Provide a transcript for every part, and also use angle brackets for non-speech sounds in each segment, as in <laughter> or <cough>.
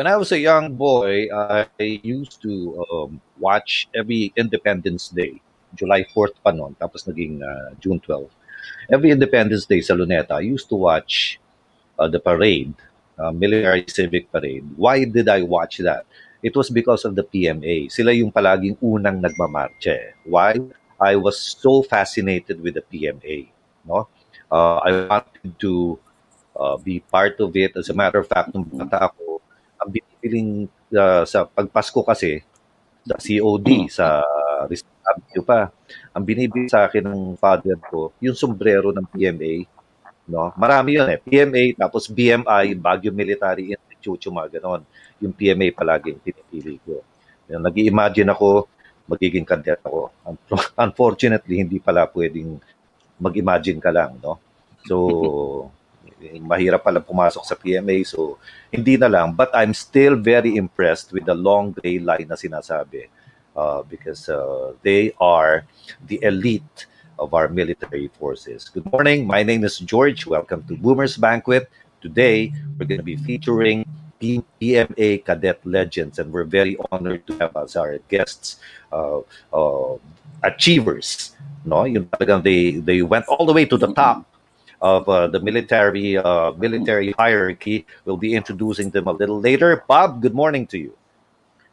when I was a young boy, I used to um, watch every Independence Day. July 4th pa noon, tapos naging uh, June 12. Every Independence Day sa Luneta, I used to watch uh, the parade, uh, military civic parade. Why did I watch that? It was because of the PMA. Sila yung palaging unang nagmamarche. Why? I was so fascinated with the PMA. No? Uh, I wanted to uh, be part of it. As a matter of fact, nung bata ako, binibiling uh, sa pagpasko kasi, sa COD, sa Restabio pa, ang binibili sa akin ng father ko, yung sombrero ng PMA, no? Marami yun eh. PMA, tapos BMI, Baguio Military Institute, yung mga ganon. Yung PMA palaging pinipili ko. Yung, nag-imagine ako, magiging cadet ako. Unfortunately, hindi pala pwedeng mag-imagine ka lang, no? So, <laughs> mahirap pala pumasok sa PMA. So, hindi na lang. But I'm still very impressed with the long gray line na sinasabi. Uh, because uh, they are the elite of our military forces. Good morning. My name is George. Welcome to Boomers Banquet. Today, we're going to be featuring PMA cadet legends, and we're very honored to have as our guests uh, uh, achievers. No, you they they went all the way to the top of uh, the military uh, military hierarchy. We'll be introducing them a little later. Bob, good morning to you.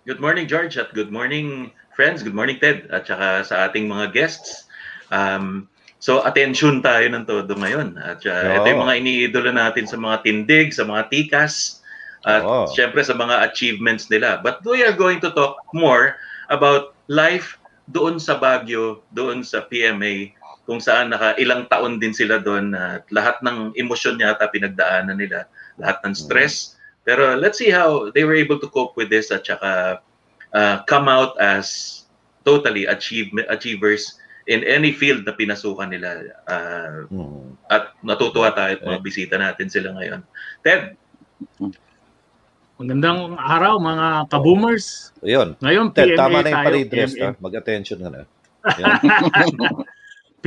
Good morning, George, at good morning, friends. Good morning, Ted, at saka sa ating mga guests. Um, so, attention tayo ng todo ngayon. At uh, oh. ito yung mga iniidolo natin sa mga tindig, sa mga tikas, at oh. syempre sa mga achievements nila. But we are going to talk more about life doon sa Baguio, doon sa PMA, kung saan naka ilang taon din sila doon at lahat ng emosyon yata pinagdaanan nila, lahat ng stress. Pero let's see how they were able to cope with this at saka uh, come out as totally achieve, achievers in any field na pinasukan nila. Uh, mm. At natutuwa tayo at mga bisita natin sila ngayon. Ted? Magandang araw mga kaboomers. Ayun. Ngayon, Ted, PMA tama na yung parade dress. Mag-attention ka na. <laughs> <laughs>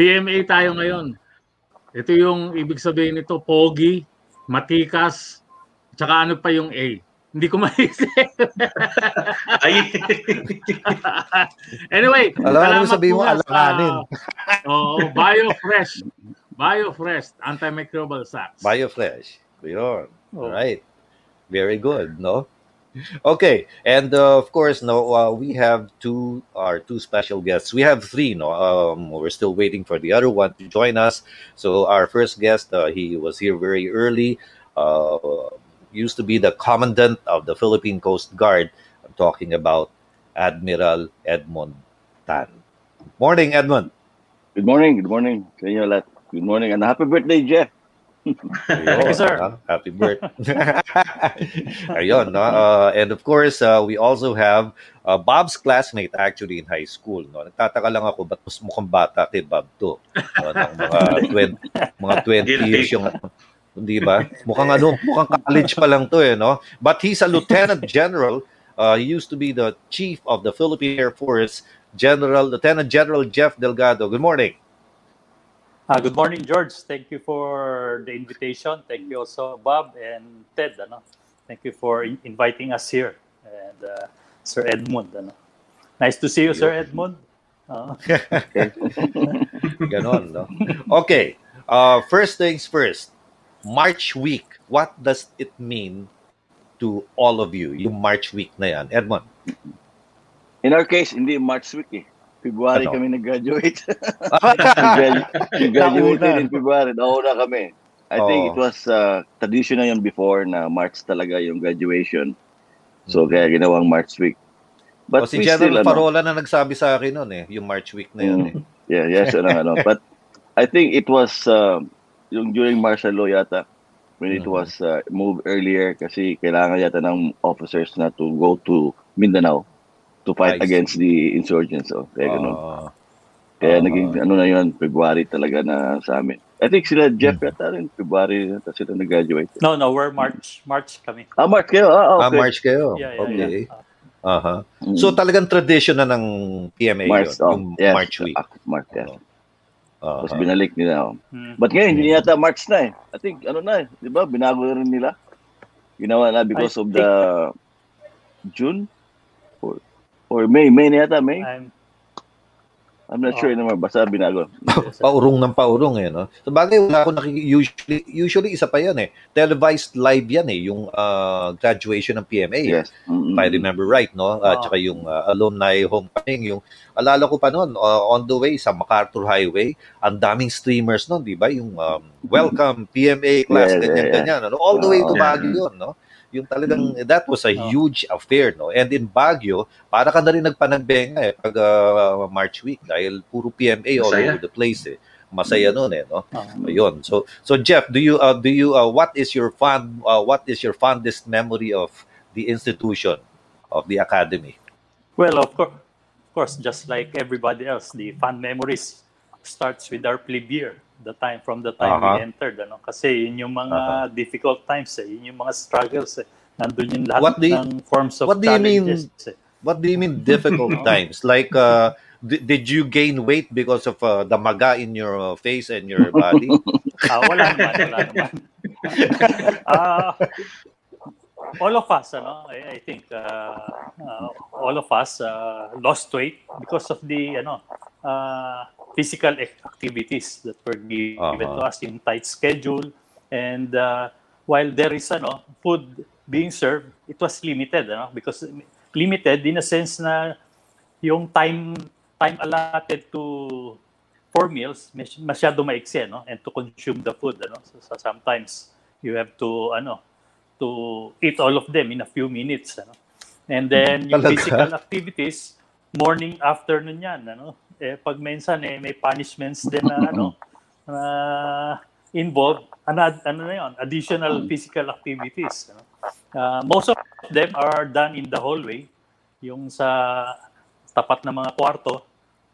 PMA tayo ngayon. Ito yung ibig sabihin nito, pogi, matikas, tsaka ano pa yung A. Hindi ko <laughs> maisip. Ay. anyway, alam mo sabihin mo alakanin. <laughs> Oo, oh, BioFresh. BioFresh, antimicrobial sacks. BioFresh. Yun. Oh. Right. Very good, no? Okay, and uh, of course, no, uh, we have two our two special guests. We have three. No, um, we're still waiting for the other one to join us. So our first guest, uh, he was here very early. Uh, used to be the commandant of the Philippine Coast Guard. I'm talking about Admiral Edmund Tan. Morning, Edmund. Good morning. Good morning. Good morning, and happy birthday, Jeff. Thank you, sir. Uh, happy birthday. <laughs> Ayun, no? Uh, and of course, uh, we also have uh, Bob's classmate actually in high school. No? Nagtataka lang ako, ba't mas mukhang bata kay Bob to? No? Ng mga 20, mga 20 years yung hindi ba? Mukhang ano, mukhang college pa lang to eh, no? But he's a lieutenant general. Uh, he used to be the chief of the Philippine Air Force, General Lieutenant General Jeff Delgado. Good morning. Uh, good morning, George. Thank you for the invitation. Thank you also, Bob and Ted. Ano? Thank you for in- inviting us here. And uh, Sir Edmund. Ano? Nice to see you, Sir Edmund. Uh. <laughs> Ganon, no? Okay. Uh, first things first. March week. What does it mean to all of you? Yung March week na yan. Edmund. In our case, hindi March week eh. February ano? kami nag-graduate. <laughs> Graduated in February. Nauna kami. I oh. think it was uh, traditional yan before na March talaga yung graduation. So, mm-hmm. kaya ginawang March week. But oh, si General still, Parola ano, na nagsabi sa akin noon eh, yung March week na yun mm, eh. Yeah, yes, ano, ano. <laughs> But I think it was uh, yung during martial law yata when it mm-hmm. was uh, moved earlier kasi kailangan yata ng officers na to go to Mindanao to fight against the insurgents. So, kaya ganun. Uh, kaya uh, naging ano na yun, February talaga na sa amin. I think sila Jeff hmm. yata rin, February yata sila nag-graduate. No, no, we're March. March kami. Ah, March kayo? Ah, okay. Ah, March kayo. Yeah, yeah, okay. Yeah. Uh-huh. Mm. So talagang tradition na ng PMA March, yun, oh, yung yes, March week. Uh, March, yes. Uh-huh. Tapos binalik nila. Oh. Hmm. But ngayon, hindi yata March na eh. I think, ano na eh, di ba, binago rin nila. Ginawa na because I of think, the June or May, May na yata, May. I'm I'm not sure Oh. naman, basta binago. <laughs> Paurong ng paurong eh, no? Sa bagay, wala ako nakik- usually, usually isa pa yan eh. Televised live yan eh, yung ah, graduation ng PMA. Yes. If Mm-mm. I remember right, no? At Ah. saka yung ah, alumni homecoming, yung alala ko pa noon, ah, on the way sa MacArthur Highway, ang daming streamers noon, di ba? Yung um, welcome PMA class, Yeah, yeah, ganyan, yeah. ganyan. Ano? All the way to Oo. Baguio yun, no? Yung talagang, Mm. that was a Oo. huge affair, no? And in Baguio, para ka na rin nagpanagbenga eh, pag ah, March week, dahil puro PMA all Masaya. over the place eh. Masaya noon eh, no? uh, Ayun. So so Jeff, do you uh, do you uh, what is your fond uh, what is your fondest memory of the institution of the academy? well, of course, of course, just like everybody else, the fun memories starts with our plebe year, the time from the time Aha. we entered, ano? Kasi yun yung mga difficult times, eh. yun yung mga struggles, eh. Nandun yung lahat What do you- ng forms of what do you mean- eh. What do you mean difficult <laughs> times? Like uh d- did you gain weight because of uh, the maga in your uh, face and your body? <laughs> Ah, wala naman, wala naman. <laughs> Ah, all of us, ano, I, I think, uh, uh, all of us uh, lost weight because of the, ano, uh, physical ac- activities that were given to Uh-huh. us in tight schedule. And uh, while there is, ano, food being served, it was limited, ano, because limited in a sense na yung time time allotted to four meals mas- masyado maiksi no and to consume the food ano so, so sometimes you have to ano to eat all of them in a few minutes ano? And then yung Talaga? physical activities morning afternoon yan ano? Eh pag minsan eh may punishments din na ano na involved. Ano, ano na yun? Additional physical activities ano? Uh, most of them are done in the hallway. Yung sa tapat ng mga kwarto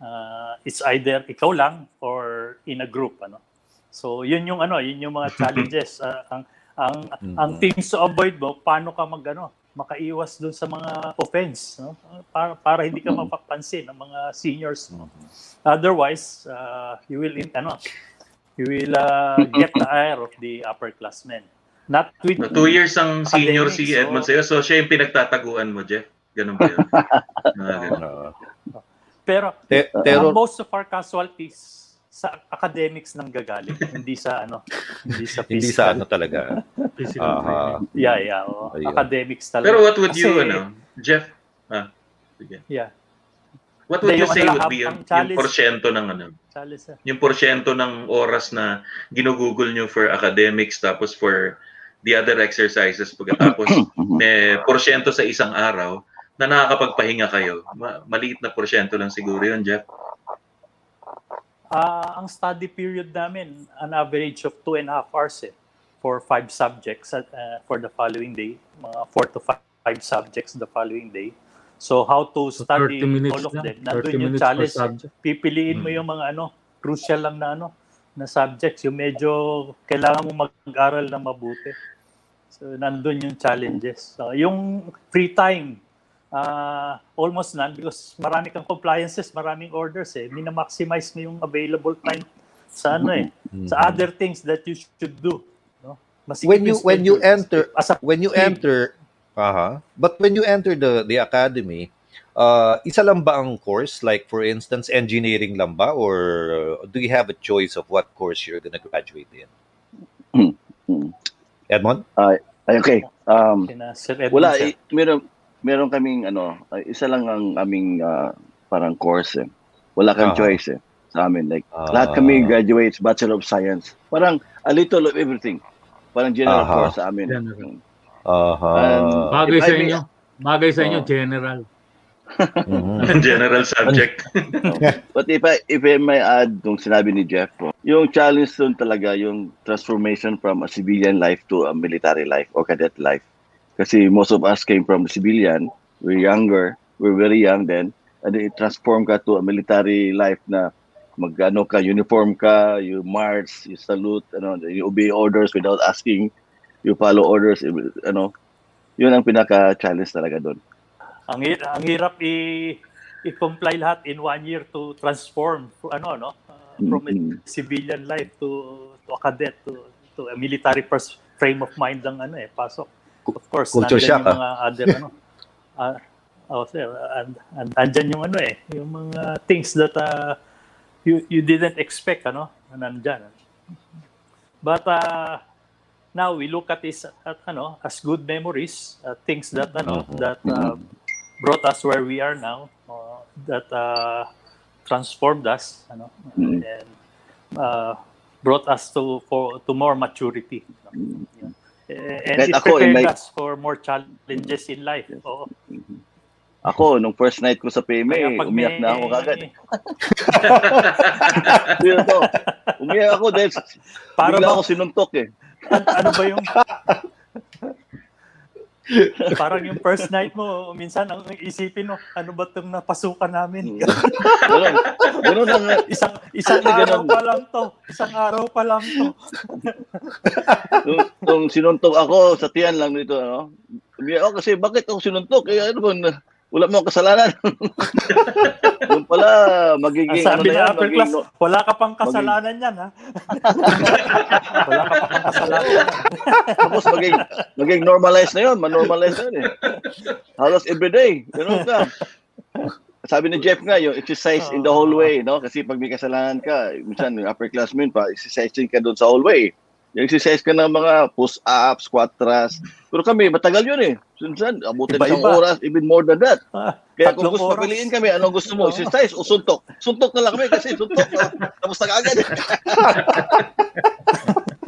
uh, it's either ikaw lang or in a group ano? So yun yung ano yun yung mga <laughs> challenges. Uh, ang ang ang Mhm. things to avoid mo paano ka mag ano makaiwas dun sa mga offense no para para hindi ka mapapansin ng mga seniors mo otherwise uh, you will in, ano you will uh, get the ire of the upperclassmen not with So, two years ang senior si Academics, Edmond so- sa'yo. So, siya yung pinagtataguan mo, Jeff. Ganun ba yun? <laughs> Ah, ganun. Uh, pero te- Uh, pero most of our casualties sa academics nang gagaling, hindi sa ano, hindi sa hindi physical. sa ano talaga. Physical Aha. training. Yeah, yeah. Ayun. Academics talaga. Pero what would you, Kasi- ano, Jeff? Ah, sige. Yeah. What would you Hindi, say ano would be yung, yung porsyento ng ano? Ah. Yung porsyento ng oras na ginugugol nyo for academics tapos for the other exercises pagkatapos <coughs> may porsyento sa isang araw na nakakapagpahinga kayo. Ma- maliit na porsyento lang siguro yun, Jeff. Ah, ang study period namin, an average of two and a half hours eh, for five subjects at, uh, for the following day. Mga four to five, five subjects the following day. So how to So, study 30 minutes all of them. 30 Nandun yung challenge. Pipiliin mo Hmm. yung mga ano, crucial lang na ano, na subjects. Yung medyo kailangan mo mag-aral na mabuti. So nandun yung challenges. So, yung free time, ah almost none because marami kang compliances, maraming orders eh. Mina-maximize mo yung available time sa ano eh, sa other things that you should do. No? Masikip when you when you enter As a when you team. enter uh but when you enter the the academy uh isa lang ba ang course like for instance engineering lang ba or uh, do you have a choice of what course you're gonna graduate in Hmm. Edmond Ay, okay. Um, wala, eh, meron, meron kaming, ano, isa lang ang aming ah, parang course eh. Wala kang Ah. choice eh sa amin. Like, Ah. lahat kami graduates, Bachelor of Science. Parang a little of everything. Parang general Aha. course sa amin. General. uh And- Bagay sa inyo. Bagay sa inyo, Oo. general. <laughs> General subject. <laughs> But if I, if I may add nung sinabi ni Jeff, oh, yung challenge doon talaga, yung transformation from a civilian life to a military life or cadet life. Kasi most of us came from the civilian, we're younger, we're very young then, and then it transform ka to a military life na magano ka, uniform ka, you march, you salute, ano, you obey orders without asking, you follow orders, ano, yun ang pinaka-challenge talaga doon. Ang, hi- ang hirap i- i-comply lahat in one year to transform ano no? Uh, from a Mhm. civilian life to to a cadet to to a military pers- frame of mind ang ano eh pasok of course Culture shock, yung mga other ano uh, <laughs> oh, sir, and, and, andyan yung ano eh, yung mga things that uh, you, you didn't expect, ano, nandyan. But uh, now we look at this at, ano, as good memories, uh, things that, ano, Oo. that uh, brought us where we are now, uh, that uh, transformed us, ano, Mm. and uh, brought us to for to more maturity. Yeah. And Kahit it ako, in prepared my- us for more challenges in life. Oo. Ako, nung first night ko sa PMA, umiyak may- na ako kagad. To. <laughs> Umiyak ako dahil Para bigla ba- ako sinuntok eh. An- ano ba yung <laughs> <laughs> Parang yung first night mo, minsan ang isipin mo, ano ba itong napasukan namin? Ganun. Ganun ang <laughs> isang isang Ganun. araw pa lang to. Isang araw pa lang to. <laughs> nung, nung sinuntok ako sa tiyan lang dito, ano? Ako kasi bakit ako sinuntok? Eh, ano ba, wala mo kasalanan. <laughs> yung pala, Ang magiging, ano sabi na ng yan, upper class, magiging, wala ka pang kasalanan yan, ha? <laughs> wala ka pang kasalanan. tapos maging, maging normalize na yun, manormalize na yun eh. Halos everyday, ganun ka. Sabi ni Jeff nga, yung exercise in the hallway, no? Kasi pag may kasalanan ka, minsan upper class mo yun, pa exercising ka doon sa hallway. Yung exercise ka ng mga push-ups, squat Pero kami, matagal yun eh. Minsan, abutin isang Iba-iba. oras, even more than that. Ah, Kaya kung gusto oras. kami, anong gusto mo? Exercise o suntok? Suntok na lang kami kasi suntok. oh, <laughs> Tapos na agad. <laughs>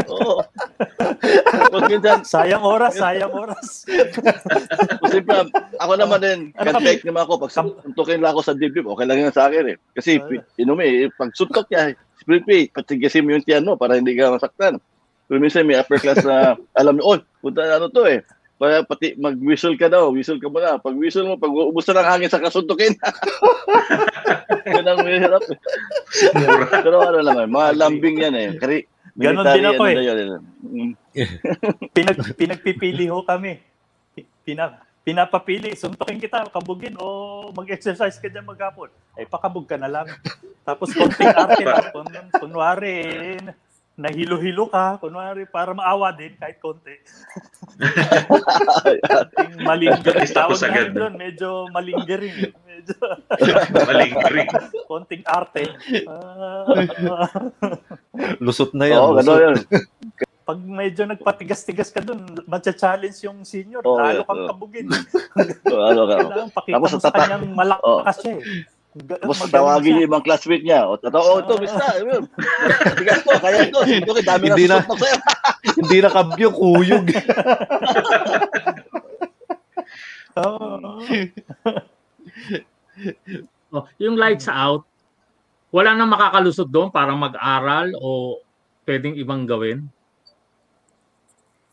Oo. Tapos minsan, Sayang oras, sayang oras. <laughs> Simple, ako naman din, Ano kan kami? take naman ako, pag suntukin lang ako sa dibdib, okay lang yan sa akin eh. Kasi, Ah. inumi, eh, pag suntok niya, split patigasin mo yung tiyan mo para hindi ka masaktan. Pero minsan may upper class na <laughs> alam mo, oh, punta ano to eh. Para pati mag-whistle ka daw, whistle ka muna. Pag whistle mo, pag ubus na ng hangin sa kasuntukin. <laughs> Yan ang mahirap. eh. Pero ano naman, mga lambing yan eh. Kari, Ganon din ako ano eh. eh. Mm. <laughs> Pinag, pinagpipili ho kami. Pina, pinapapili, suntukin kita, kabugin o mag-exercise ka dyan maghapon. Ay, pakabog ka na lang. Tapos konting arte lang. Kun, kunwari, nahilo-hilo ka, kunwari, para maawa din, kahit konti. Malingering. Tawag agad. namin doon, medyo malingering. Medyo <laughs> Malingering. konting arte. Ah, Lusot na yan. Oo, lusot. yun. pag medyo nagpatigas-tigas ka doon, matcha-challenge yung senior, Oo, lalo yes, kang oo. kabugin. <laughs> Ano ka, Kailangan pakita Tapos mo sa kanyang malakas siya eh. Tapos tawagin niya yung ibang classmate niya. O, totoo, oh, ito, basta. Bigas to, kaya ito. Suntukin, dami na Hindi na. susuntok sa'yo. <laughs> Hindi na kabyo, kuyog. <laughs> Oo. Oh, yung lights out, wala nang makakalusot doon para mag-aral o pwedeng ibang gawin?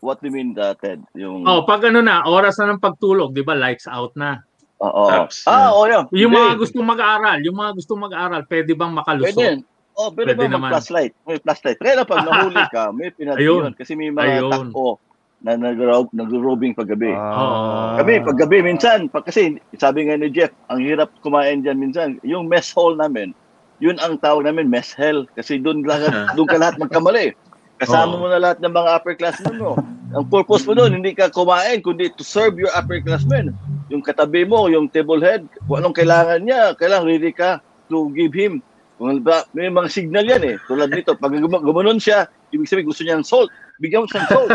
What do you mean, uh, Ted? Yung, Oh, pag ano na, oras na ng pagtulog, 'di ba? Lights out na. Oo. Apps. Ah, oo, yun. Yung Hindi. mga gustong mag-aral, yung mga gustong mag-aral, pwede bang Pwede makalusot? yan. Oh, pwede, Pwede ba mag-flashlight? May flashlight. Kaya na pag nahuli ka, may pinati Ayun. yun. Kasi may mga Ayun. tako na nag- nag-robing paggabi. Ah. Kami, paggabi, minsan, pag, kasi sabi nga ni Jeff, ang hirap kumain dyan minsan. Yung mess hall namin, yun ang tawag namin, mess hell. Kasi doon lahat, <laughs> doon ka lahat magkamali. Kasama Oo. mo na lahat ng mga upperclassmen mo. Ang purpose mo doon, hindi ka kumain, kundi to serve your upperclassmen. Yung katabi mo, yung table head, kung anong kailangan niya, kailangan ready ka to give him. Kung may mga signal yan eh. Tulad nito, pag gum- gumanon siya, ibig sabihin gusto niya ng salt. Bigyan mo siya ng salt.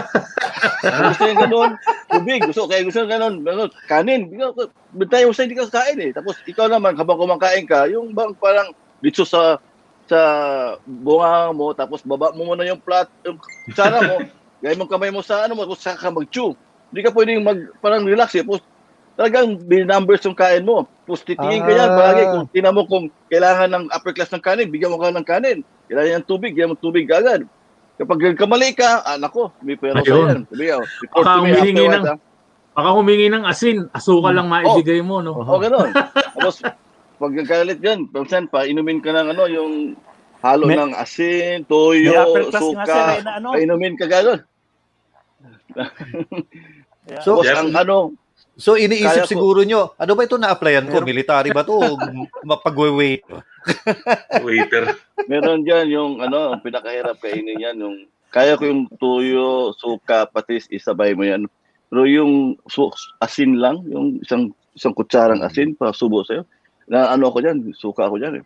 Kung gusto niya ganun, tubig. Gusto, kaya gusto niya ganun, ganun, kanin. Bigyan ko, bintay mo siya, hindi ka kakain eh. Tapos ikaw naman, habang kumakain ka, yung bang parang dito sa sa bunga mo, tapos baba mo muna yung plat, yung kutsara mo, <laughs> gaya mong kamay mo sa ano mo, tapos saka ka mag-chew. Hindi ka pwedeng mag, parang relax eh. Tapos talagang binumbers yung kain mo. Tapos titingin ka yan, Ah. palagi kung tingnan mo kung kailangan ng upper class ng kanin, bigyan mo ka ng kanin. Kailangan ng tubig, bigyan mo tubig agad. Kapag kamali ka, ah, nako, may pero sa yan. Sabi ko, report Baka afterwards, ng- ah. Baka humingi ng asin, asukal lang maibigay mo, no? O, ganun. Tapos, pag nagkalit yan, minsan pa, inumin ka ng ano, yung halo May- ng asin, toyo, suka, eh, na ano. painumin ka gano'n. Yeah. So, Tapos Jeff- ang ano, So iniisip Kaya ko- siguro nyo, ano ba ito na-applyan ko? Military ba to? <laughs> O Mapag-wait. Waiter. <laughs> meron dyan yung ano, ang pinakahirap kainin yan, yung kaya ko yung tuyo, suka, patis, isabay mo yan. Pero yung su- asin lang, yung isang isang kutsarang asin pa subo sa'yo. Na ano ako diyan, suka ako diyan eh.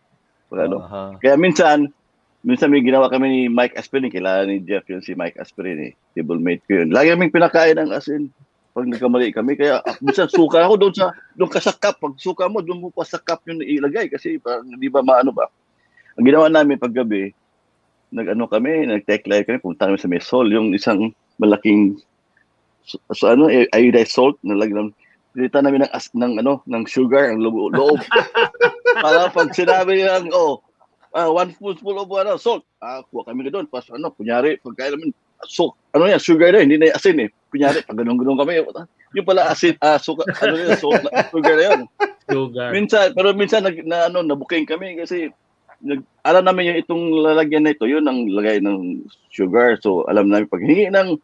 Pag ano. Aha. Kaya minsan, minsan may ginawa kami ni Mike Aspirin, kilala ni Jeff yun si Mike Aspirin eh. Table mate ko yun. Lagi kaming pinakain ng asin pag nagkamali kami. Kaya ah, minsan suka ako doon sa, doon ka sa cup. Pag suka mo, doon mo pa sa cup yung ilagay kasi parang hindi ba maano ba. Ang ginawa namin paggabi, nag-ano kami, nag-take live kami, punta kami sa Mesol, yung isang malaking so, so ano, eh, iodized salt na lagyan Pinita namin ng, as, ng, ano, ng sugar ang loob. loob. <laughs> Para pag sinabi nilang, oh, ah, one spoonful of ano, salt. Ah, kuha kami na doon. Pas, ano, kunyari, pagkain namin, salt. Ano yan, sugar na, hindi na asin eh. Kunyari, pag ganun-ganun kami, yung pala asin, ah, suka, ano yun, salt, na, sugar na yun. Sugar. Minsan, pero minsan nag, na, ano, nabuking kami kasi nag, alam namin yung itong lalagyan na ito, yun ang lagay ng sugar. So, alam namin pag hingi ng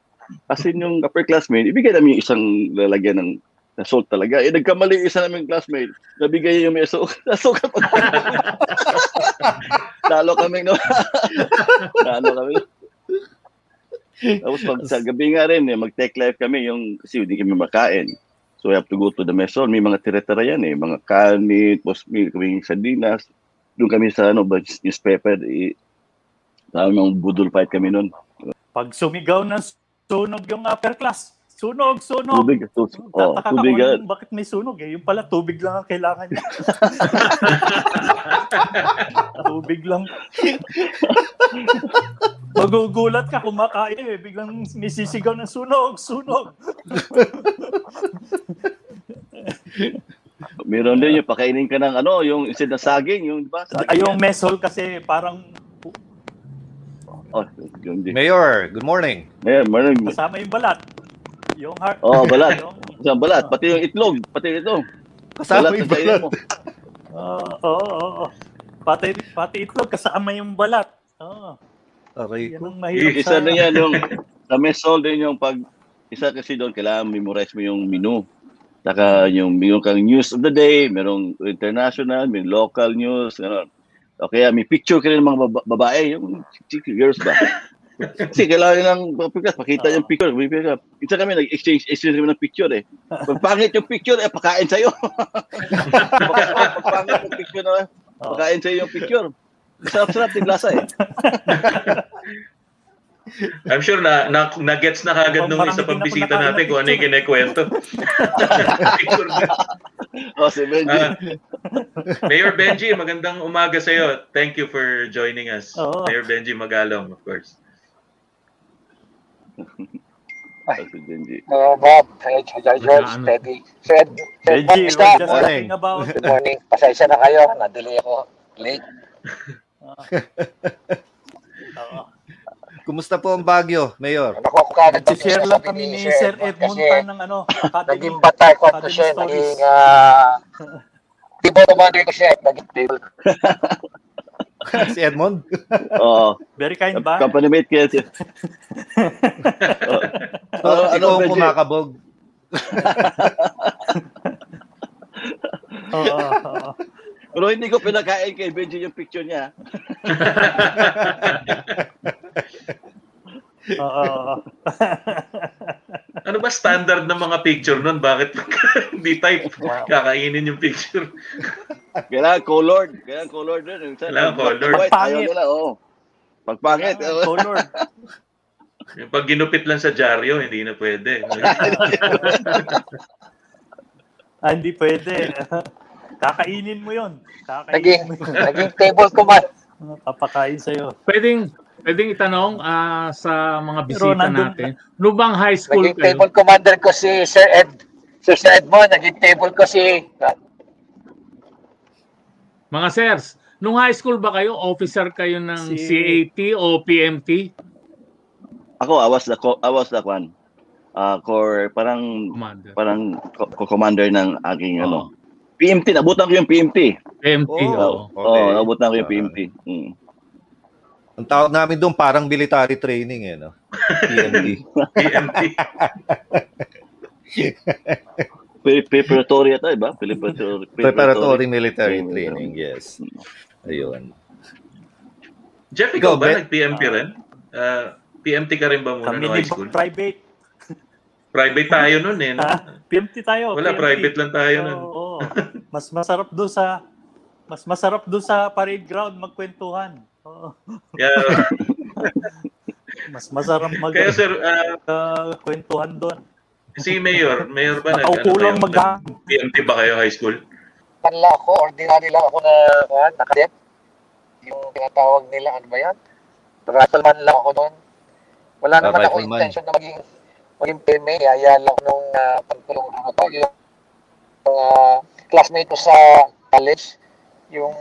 asin yung upper classmate, ibigay namin yung isang lalagyan ng na salt talaga. Eh, nagkamali isa naming classmate, nabigay yung may suka. <laughs> Nasuka pa. <laughs> Lalo kami, no? <laughs> Lalo kami. Tapos pag sa gabi nga rin, eh, mag-take life kami, yung, kasi hindi kami makain. So we have to go to the meson. May mga tira-tira yan eh. Mga kanin, tapos may kaming sardinas. Doon kami sa ano, newspaper. Eh, Tama yung budol fight kami noon. Pag sumigaw ng sunog yung upper class, sunog, sunog. Tubig. Tu- oh, ka tubig yan. bakit may sunog eh. Yung pala, tubig lang ang kailangan niya. <laughs> tubig lang. Magugulat ka kumakain eh. Biglang may sisigaw ng sunog, sunog. Meron din yung pakainin ka ng ano, yung instead ng saging, yung, di ba? Saging Ay, yung mesol kasi parang Oh, yun din. Mayor, good morning. Meron, meron. kasama yung balat. Yung heart. Oh, <laughs> balat. Yung, Isang balat, pati yung itlog, pati ito. Kasama Balat yung balat. mo. Oo, oo, oo. Pati, pati itlog, kasama yung balat. Oo. Aray Yan ko. Isa na yan yung <laughs> sa mesol din yung pag isa kasi doon kailangan memorize mo yung menu. Saka yung meron kang news of the day, merong international, may local news, gano'n. O kaya may picture ka rin ng mga baba- babae, yung girls ba? Kasi kailangan ng pagpikas, pakita yung picture. May picture. Isa kami nag-exchange exchange kami ng picture eh. Pag pangit yung picture, eh, pakain sa'yo. <laughs> Pag pangit yung picture na, pakain sa'yo yung picture. Sarap-sarap yung lasa eh. <laughs> I'm sure na, na, na gets na kagad nung isa pang hindi na natin kung ano yung kinikwento. Picture na. O, si Benji. Ah, Mayor Benji, magandang umaga sa iyo. Thank you for joining us. Oo. Mayor Benji Magalong, of course. Si Benji. Uh, Bob, Fred, George, Ano? Teddy. Fred, Fred, Benji, kamusta? we're just Morning. talking about Good morning. Pasensya na kayo. Nadali ako. Late. Oo. <laughs> Kumusta po ang Baguio, Mayor? Nakuha ko kagad Nag-share lang kami ni Sir Edmund Tan ng ano, Academy. naging batay ko to Academy siya. Stories. Naging, ah, <laughs> Tipo commander ko siya. Naging table. <laughs> <laughs> si Edmond? Oo. <laughs> Very kind ba? Company mate kaya siya. <laughs> So, ano, ang Benji? kumakabog. Oo, oo. Pero hindi ko pinakain kay Benji yung picture niya. Oo. <laughs> Ano ba standard ng mga picture nun? Bakit <laughs> hindi type kakainin yung picture? Kailangan colored. Kailangan colored rin. Kailangan colored. White, ayaw nila, oo. Pagpangit. Color. Yung pag ginupit lang sa dyaryo, hindi na pwede. <laughs> Ah, hindi pwede. Kakainin mo yun. Kakainin Naging, mo yun. naging table command. Papakain sa'yo. Pwedeng, pwedeng itanong ah, sa mga Pero bisita nandun- natin. Nung bang high school Naging kayo? table commander ko si Sir Ed. Sir Sir Edmond, naging table ko si Mga sirs, nung high school ba kayo, officer kayo ng Si- CAT o PMT? Ako, I was the, I was the one. Uh, core, parang, Commander. parang co- co-commander ng aking, Oo. ano, PMT, nabutan ko yung PMT. PMT, Oh. oo. Oo, Okay. oh, nabutan ko yung. PMT. Mm. Ang tawag namin doon parang military training eh, no? PMT. <laughs> PMT. <laughs> Pre- Preparatory ata, iba? Preparatory. Preparatory military Training. yes. Ayun. Jeff, ikaw Ikaw, ba nag-PMT rin? Ah, PMT ka rin ba muna Kami no high school? private. Private tayo nun eh. No? PMT tayo. Wala, PMT. private lang tayo Oo, nun. oo. Mas masarap doon sa mas masarap doon sa parade ground magkwentuhan. Oo. Kaya, <laughs> Mas masarap mag kaya sir, ah, uh, kwentuhan doon. si Mayor, Mayor ba nag, Nakaupo lang kayo? mag- PMT ba kayo high school? Panla ako, ordinary lang ako na kuhan, na cadet. Yung tinatawag nila, ano ba yan? Rifleman lang ako noon. Wala Ah, naman ako intention na maging maging PMA. Yaya lang nung uh, pagtulong ano to, yung, yung ah, classmate ko sa college, yung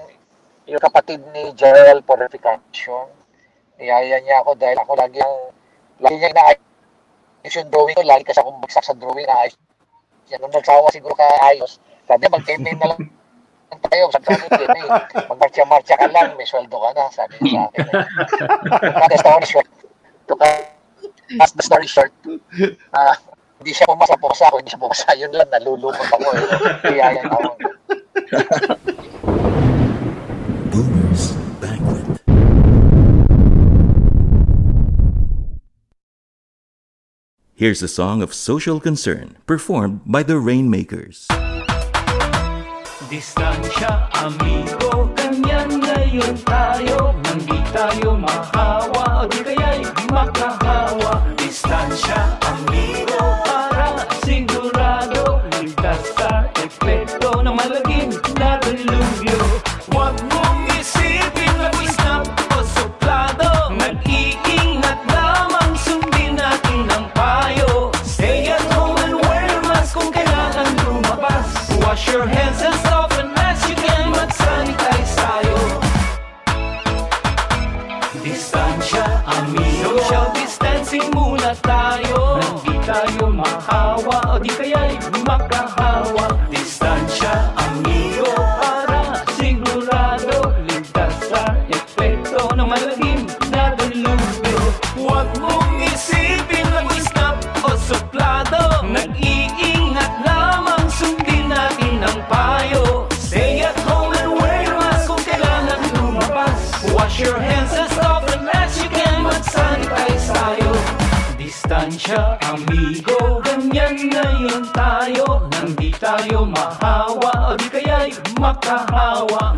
yung kapatid ni Gerald Purification. Niyaya niya ako dahil ako lagi ang lagi niya inaayos yung drawing ko. Lagi kasi akong bagsak sa drawing. Ayos. Yan, nung nagsawa siguro ka ayos, sabi niya, mag-campaign na lang tayo. Sabi ko, campaign. Magmarcha-marcha ka lang, may sweldo ka na. Sabi niya sa akin. Eh. Cut the story short. To cut the story short. Ah, hindi siya pumasa po sa ako, hindi siya pumasa. Yun lang, nalulumot ako. Eh. Kaya yan ako. Here's a song of social concern performed by the Rainmakers. Distansya, amigo, ngayon tayo. Nang di tayo mahawa. O di kaya'y makahawa Distansya,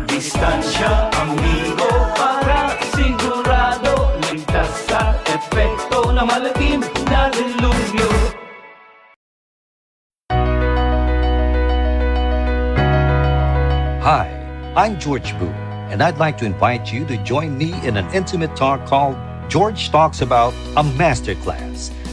Distansya, amigo Para sigurado. Ligtas sa epekto na dilubyo Hi, I'm George Boo, and I'd like to invite you to join me in an intimate talk called George Talks About a Masterclass.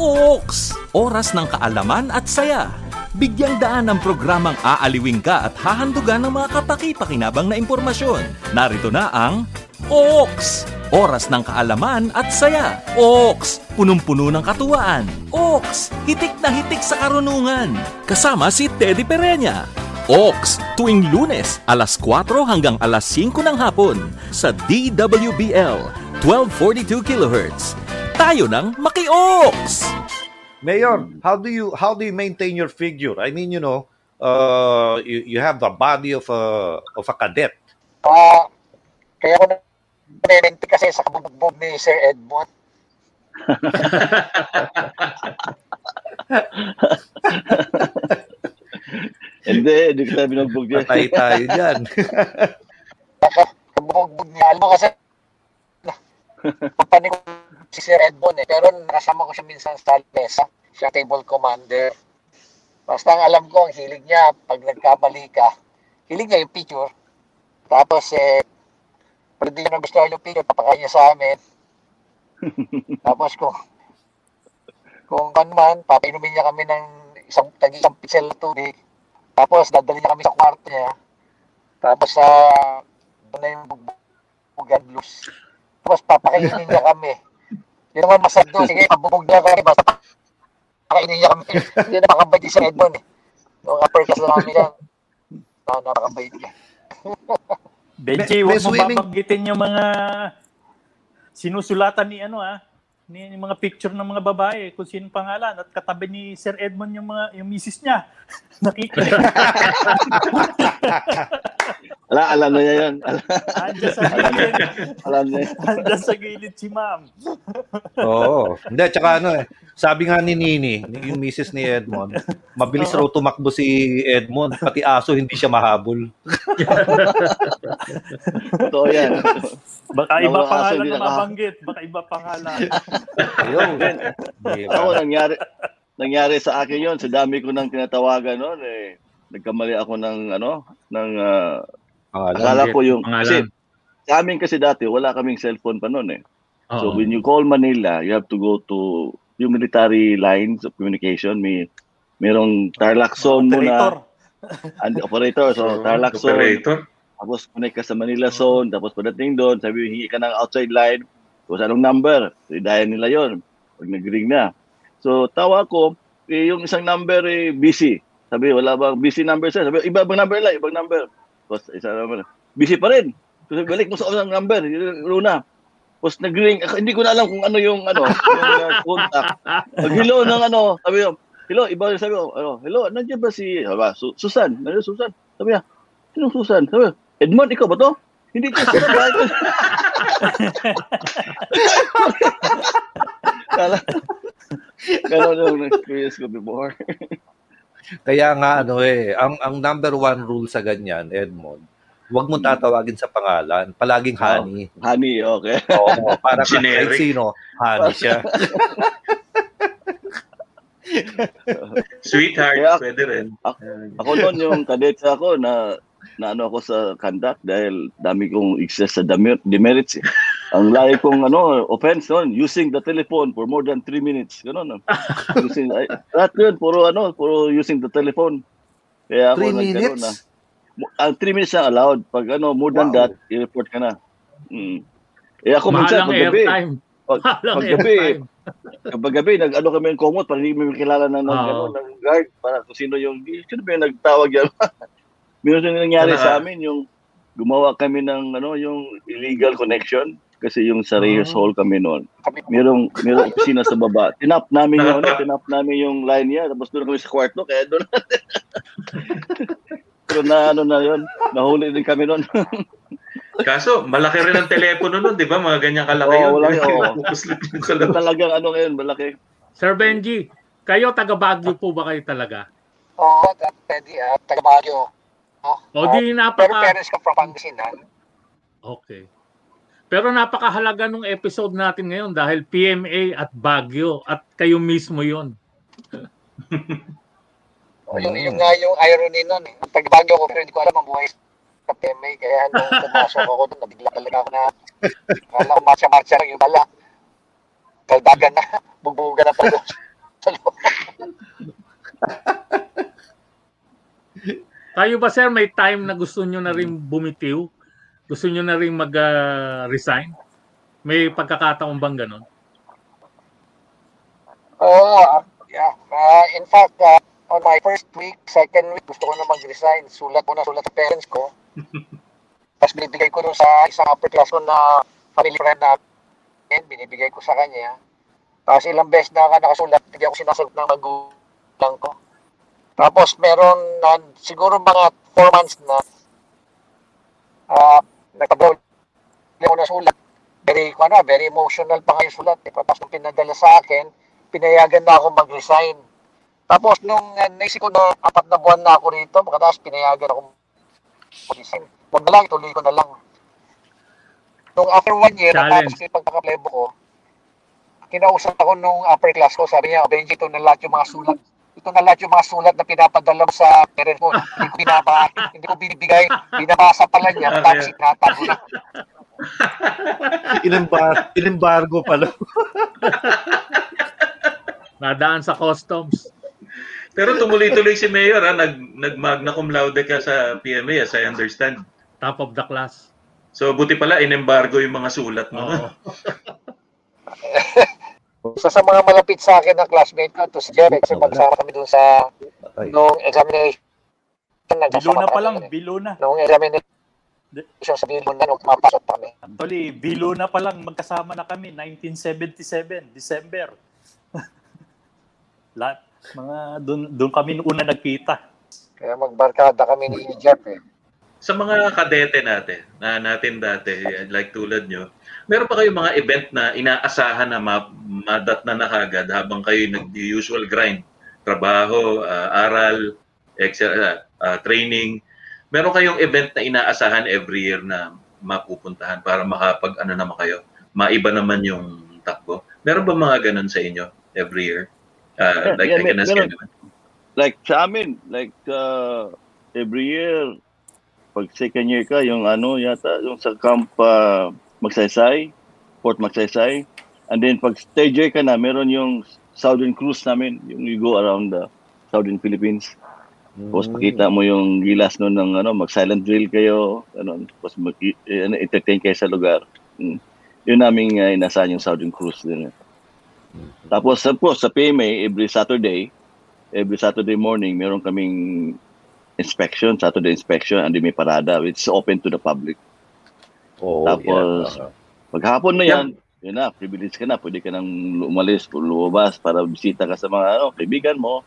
Oaks! Oras ng kaalaman at saya. Bigyang daan ang programang aaliwing ka at hahandugan ng mga kapaki-pakinabang na impormasyon. Narito na ang Oaks! Oras ng kaalaman at saya. Oaks! Punong-puno ng katuwaan. Oaks! Hitik na hitik sa karunungan. Kasama si Teddy Pereña. Oaks, tuwing lunes, alas 4 hanggang alas 5 ng hapon sa DWBL, 1242 kHz. Tayo ng Maki-Oaks! Mayor, how do you how do you maintain your figure? I mean, you know, uh, you, you have the body of a of a cadet. Ah, kaya ko na kasi sa kabugbog ni Sir Edmond. Hindi, hindi kita binugbog niya. Patay tayo dyan. Kabugbog niya. Alam mo kasi, <laughs> ko si Sir Edmond eh. Pero nakasama ko siya minsan sa mesa. Siya table commander. Basta ang alam ko, ang hilig niya, pag nagkamali ka, hilig niya yung picture. Tapos eh, pag hindi niya nagustuhan yung picture, papakain niya sa amin. Tapos kung kung ano man, papainumin niya kami ng isang tagi isang pixel na tubig. Tapos dadali niya kami sa kwarto niya. Tapos sa uh, na yung bugan blues. Tapos papakainin niya kami. Yun naman masad doon. Sige, pabubog niya kami. Basta pakainin niya kami. Hindi na makabay si Edmond eh. Nung upper class namin yan. Na, napakabait niya. <laughs> Benji, huwag mo swimming- babanggitin yung mga sinusulatan ni ano ah, ni yung mga picture ng mga babae kung sino pangalan at katabi ni Sir Edmond yung mga yung misis niya. <laughs> Nakikinig. <laughs> Ala, alam na niya yun. Andiyan sa gilid. alam niya. Andiyan sa gilid si ma'am. Oo. Hindi, tsaka ano eh, sabi nga ni Nini, yung misis ni Edmond, mabilis raw tumakbo si Edmond, pati aso hindi siya mahabol. Totoo yan. Baka iba Nawala pangalan na mabanggit. Baka iba pangalan. Ayun. Ako, nangyari, nangyari sa akin yon Sa dami ko nang tinatawagan noon, eh, nagkamali ako ng, ano, ng, ah, Pangalan. akala ko yung, Pangalan. kasi, sa amin kasi dati, wala kaming cellphone pa noon eh. So Oo. when you call Manila, you have to go to yung military lines of communication. May merong Tarlac zone Operator. muna, and operator. So Tarlac zone, operator. tapos connect ka sa Manila zone, tapos pagdating doon, sabi hingi ka ng outside line, kung anong number, so dial nila yon pag nag-ring na. So tawa ko, eh, yung isang number eh, busy. Sabi, wala bang busy number sir? Sabi, iba bang number lang, ibang number. Tapos isa number, busy pa rin. Sabi, balik mo sa unang number, Luna. Tapos nag-ring, ako, hindi ko na alam kung ano yung ano, yung uh, contact. <laughs> Pag hello ng ano, sabi ko, hello, iba yung sabi ko, ano, hello, nandiyan ba si, sabi, Su- Susan, nandiyan Susan. Sabi niya, sino Susan? Sabi ko, Edmond, ikaw ba to? Hindi ko Susan, bakit <laughs> ko? Kala, Ganon yung experience ko before. <laughs> Kaya nga ano eh, ang ang number one rule sa ganyan, Edmond, huwag mo tatawagin sa pangalan, palaging honey. Honey, okay. Oo, para ka- kahit Generic. sino, honey siya. <laughs> Sweetheart, Kaya- pwede rin. Ako noon yung kadets ako na na ano ako sa conduct dahil dami kong excess sa demer- demerits eh. Ang lagi kong ano, offense noon, using the telephone for more than 3 minutes. Ganun. No? <laughs> using, ay, lahat yun, puro ano, puro using the telephone. Kaya ako Three nagkaroon minutes? na. Mo- Ang 3 minutes na allowed. Pag ano, more than Wow. that, i-report ka na. Mm. Eh ako minsan, pag gabi, airtime. pag, pag gabi, kapag gabi, nag-ano kami ng komot para hindi mo kilala ng, ng, Oo. ano, ng guard para kung sino yung, sino ba yung nagtawag yan? <laughs> Meron din nangyari Ano, sa amin yung gumawa kami ng ano yung illegal connection kasi yung sa Reyes Hall kami noon. Merong merong opisina sa baba. <laughs> Tinap namin yung ano, <laughs> tinap namin yung line niya tapos doon kami sa kwarto kaya doon. <laughs> Pero na ano na yun, nahuli din kami noon. Kaso, malaki rin ang telepono nun, di ba? Mga ganyan kalaki Oo, yun. wala yung sa labas. Talagang ano ngayon, malaki. Sir Benji, kayo taga Baguio po ba kayo talaga? Oo, that pwede ah, taga Baguio. Oh, O ah, di pero napaka parents ko from Pangasinan. Okay. Pero napakahalaga nung episode natin ngayon dahil PMA at Baguio at kayo mismo 'yon. <laughs> Oh, yung, yung nga yung irony nun eh. Taga Baguio ko pero hindi ko alam ang buhay sa PMA. Kaya nung <laughs> pumasok ako doon, nabigla talaga ako na kala ko marcha-marcha lang yung bala. Kaldagan na, <laughs> bubuga na sa loob. Kayo ba sir may time na gusto nyo na rin bumitiw? Gusto nyo na rin mag-resign? may pagkakataon bang ganun? Oo, ah, yeah. Ah, in fact, ah, on my first week, second week, gusto ko na mag-resign. Sulat ko na sulat sa parents ko. <laughs> Tapos binibigay ko sa isang upper class ko na family friend namin, binibigay ko sa kanya. Tapos ilang beses na nakasulat, hindi ako sinasagot ng magulang ko. Tapos meron na siguro mga 4 months na uh, nagkabrawl ako na sulat. Very, ano, very emotional pa nga yung sulat. Eh. Tapos nung pinadala sa akin, pinayagan na ako mag-resign. Tapos nung uh, naisip ko na apat na buwan na ako rito, makatapos pinayagan ako mag-resign. Huwag na lang, ituloy ko na lang. Nung after one year, natapos yung pagkakaplebo ko, kinausap ako nung upper class ko, sabi niya, Benji, ito na lahat yung mga sulat. Ito na lahat yung mga sulat na pinapadala mo sa parents mo. Hindi ko binaba, hindi ko binibigay, binabasa pala niya, tapos itinatago na. Inembar- inembargo pala. Nadaan sa customs. Pero tumuloy-tuloy si Mayor, ha? Nag, nag-magna cum laude ka sa PMA, as I understand. Top of the class. So, buti pala, in-embargo yung mga sulat mo. <laughs> Isa sa mga malapit sa akin na classmate ko, to si Jeff, kasi magsama kami dun sa nung examination. Bilo na pa lang, eh. bilo na. Nung examination sa bilo na, nung mapasok kami. Actually, bilo na pa lang magkasama na kami 1977, December. <laughs> Lahat mga doon doon kami una nagkita. Kaya magbarkada kami ni Jeff eh. Sa mga kadete natin, na natin dati, like tulad nyo, meron pa kayong mga event na inaasahan na ma- madat na nakagad habang kayo nag-usual grind? Trabaho, ah, aral, ex- ah, ah, training. Meron kayong event na inaasahan every year na mapupuntahan para makapag ano naman kayo, maiba naman yung takbo. Meron ba mga ganun sa inyo every year? Yeah, like yeah, I can ask meron. anyone. like sa amin, like uh, every year, pag second year ka, yung ano yata, yung sa camp uh, Magsaysay, Port Magsaysay, and then pag third year ka na, meron yung Southern Cruise namin, yung you go around the Southern Philippines. Tapos Mm. pakita mo yung gilas nun ng ano, mag-silent drill kayo, ano, tapos mag, eh, ano, entertain kayo sa lugar. Mm. Yun namin uh, inasahan yung Southern Cruise din. eh. Tapos of course, sa PMA, every Saturday, every Saturday morning, meron kaming inspection, Saturday inspection, and may parada, which is open to the public. Oo, Tapos, yeah. Paghapon na yan, yun na, privilege ka na, pwede ka nang umalis, lumabas para bisita ka sa mga ano, kaibigan mo.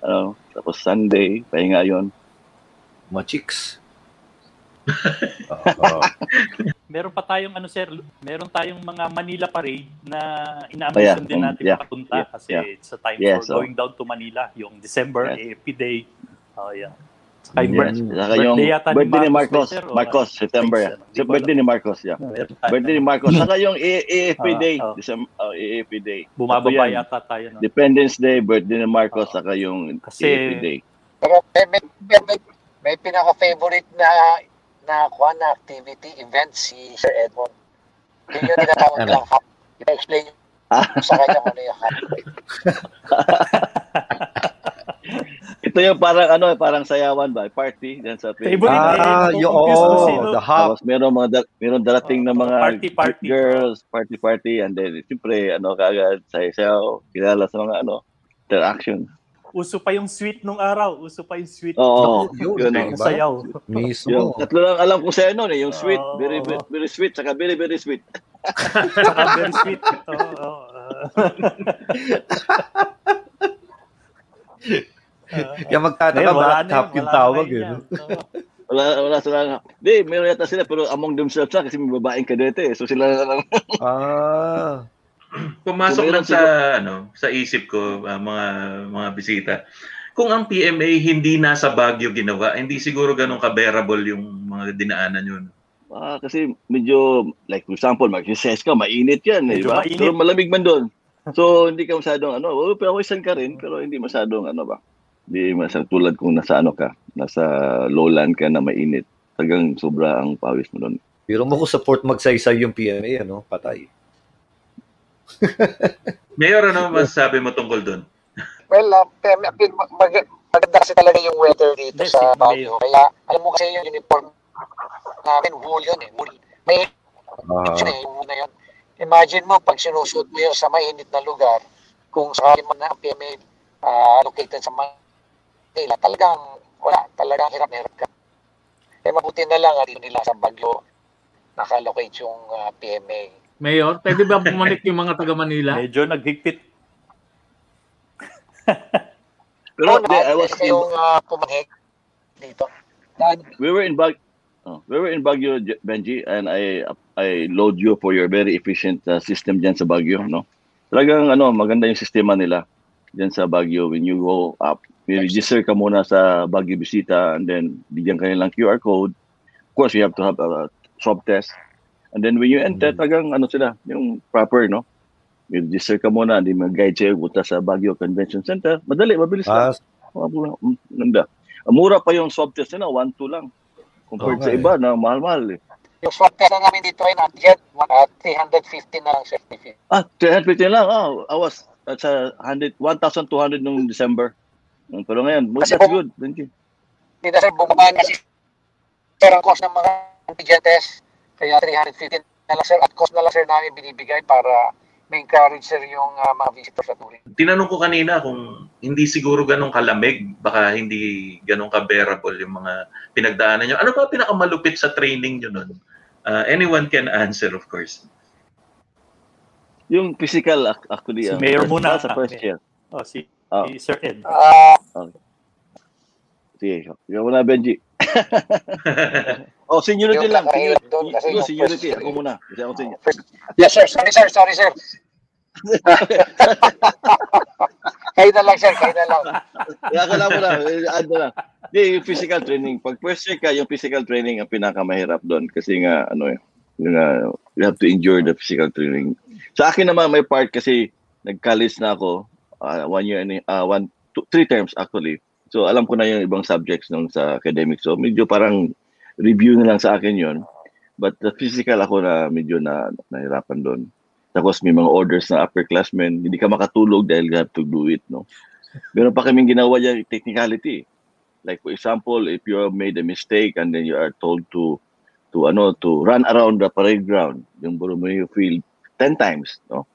Ano, tapos Sunday, pahinga yun. mga chicks. <laughs> Meron pa tayong ano sir, meron tayong mga Manila parade na Oh, ina-ambition yeah. din natin yeah. makapunta Yeah. kasi Yeah. it's a time Yes, for oh. going down to Manila, yung December Yes. AFP Day. Oh yeah. Saka Yes. birth- Saka yung birthday yata ni birthday ni Marcos, Marcos, Marcos, ano? September. Ano, di ko birthday ni Marcos, yeah. Birthday ni Marcos. Saka yung A- AFP Ah, Day, oh. December, oh, AFP Day. Bumababa yan. yata tayo. No? Dependence Day, birthday ni Marcos, saka yung Kasi- AFP Day. Pero may, may, may, may, may pinaka-favorite na na kuha na activity event si Sir Edmond. Yun yung tinatawag <laughs> Ano? nilang hap. I-explain Ah. nyo sa kanya kung ano yung hap. <laughs> Ito yung parang ano, parang sayawan ba? Party dyan sa. Favorite Ah, kung oh, the hub. Tapos meron mga da- meron darating na Oh, mga party, party. girls, party party and then siyempre ano kagad sayaw, kilala sa mga ano interaction. Uso pa yung sweet nung araw. Uso pa yung sweet. Oo, Yun, yun oh. Sayaw. Mismo. Yung tatlo lang alam ko sa ano eh, yung sweet, Oo. very, very very sweet, saka very very sweet. Saka very sweet. Oo, oo, oo. <laughs> Kaya magtataka bakit na yun, yung wala na tawag eh. Wala wala sila. Di, meron yata sila pero among themselves na kasi may babaeng kadete eh. So sila na lang. <laughs> Ah. Pumasok lang sa ano, sa isip ko ah, mga mga bisita. Kung ang PMA hindi nasa Baguio ginawa, hindi siguro ganun ka-bearable yung mga dinaanan yun. Ah, kasi medyo like for example, mag-recess ka, mainit 'yan, eh, di Medyo ba? mainit. Pero malamig man doon. So hindi ka masyadong ano, oh, pero pawisan ka rin, pero hindi masyadong ano ba. Hindi masyadong tulad kung nasa ano ka, nasa lowland ka na mainit. Tagang sobra ang pawis mo doon. Pero mo kung support magsaysay yung PMA, ano, patay. <laughs> Mayor, ano masasabi mo tungkol doon? Well, uh, pem- pem- mag- maganda kasi talaga yung weather dito sa. Baguio. Kaya alam mo kasi yung uniform namin, wool yun eh. Wool. May yun eh, yung na yun. Imagine mo, pag sinusuot mo yun sa mainit na lugar, kung sakali man na ang PMA ah, located sa Manila, talagang wala, talagang hirap na hirap ka. Eh mabuti na lang, ah, dito nila sa Bagyo, nakalocate yung ah, PMA. Mayor, pwede ba bumalik yung mga taga Manila? Medyo naghigpit. <laughs> Pero di, I was kasi yung uh, pumanhik dito. Na- we were in Bag oh, we were in Baguio, Benji, and I I load you for your very efficient uh, system diyan sa Baguio, no? Talagang ano, maganda yung sistema nila diyan sa Baguio when you go up. Register ka muna sa Baguio Bisita and then bigyan ka nilang QR code. Of course, you have to have a swab test. And then when you enter, Mm. talagang ano sila, yung proper, no? Register ka muna, hindi mag-guide sa'yo, punta sa Baguio Convention Center. Madali, mabilis lang. Ah, Mga pula, mm, ganda. Ang Mura pa yung swab test nila, 1-2 lang. Compared Oo sa iba na mahal-mahal eh. Yung swab test na namin dito ay not yet, uh, 350 na lang certificate. Ah, 350 lang. Ah, I was at sa 100, 1,200 nung December. Mm, Pero ngayon, Kasi that's good. Thank you. Hindi na sir bumaba kasi sir ang cost ng mga antigen test. Kaya 350 na lang sir at cost na lang sir namin binibigay para ma-encourage sir yung uh, mga visitors sa touring. Tinanong ko kanina kung hindi siguro ganong kalamig, baka hindi ganong ka-bearable yung mga pinagdaanan nyo. Ano ba pinakamalupit sa training nyo nun? Uh, anyone can answer, of course. Yung physical actually. Si ah, Mayor muna. Sa first year. Oh, si, Oh. si Sir Ed. Ah, Sige, ikaw muna, Benji. <laughs> oh, seniority Yung lang. Seniority, doon kasi Yung seniority. first- Ako muna. Kasi ako senior. first, yes sir, sorry sir, sorry sir. <laughs> kayo na lang sir, kayo na lang. Kaya ka lang muna. eh, Add na lang. Hindi, yung physical training. Pag first year ka, yung physical training ang pinakamahirap doon. Kasi nga, ano eh, yung, uh, you have to endure the physical training. Sa akin naman, may part kasi nag-college na ako. Uh, one year, and, uh, one, two, three terms actually. So, alam ko na yung ibang subjects nung sa academic. So, medyo parang review na lang sa akin yon But the physical ako na medyo na nahirapan doon. Tapos may mga orders na upperclassmen, hindi ka makatulog dahil you have to do it, no? Meron pa kaming ginawa dyan, technicality. Like for example, if you have made a mistake and then you are told to to ano to run around the parade ground, yung Borromeo Field 10 times, no?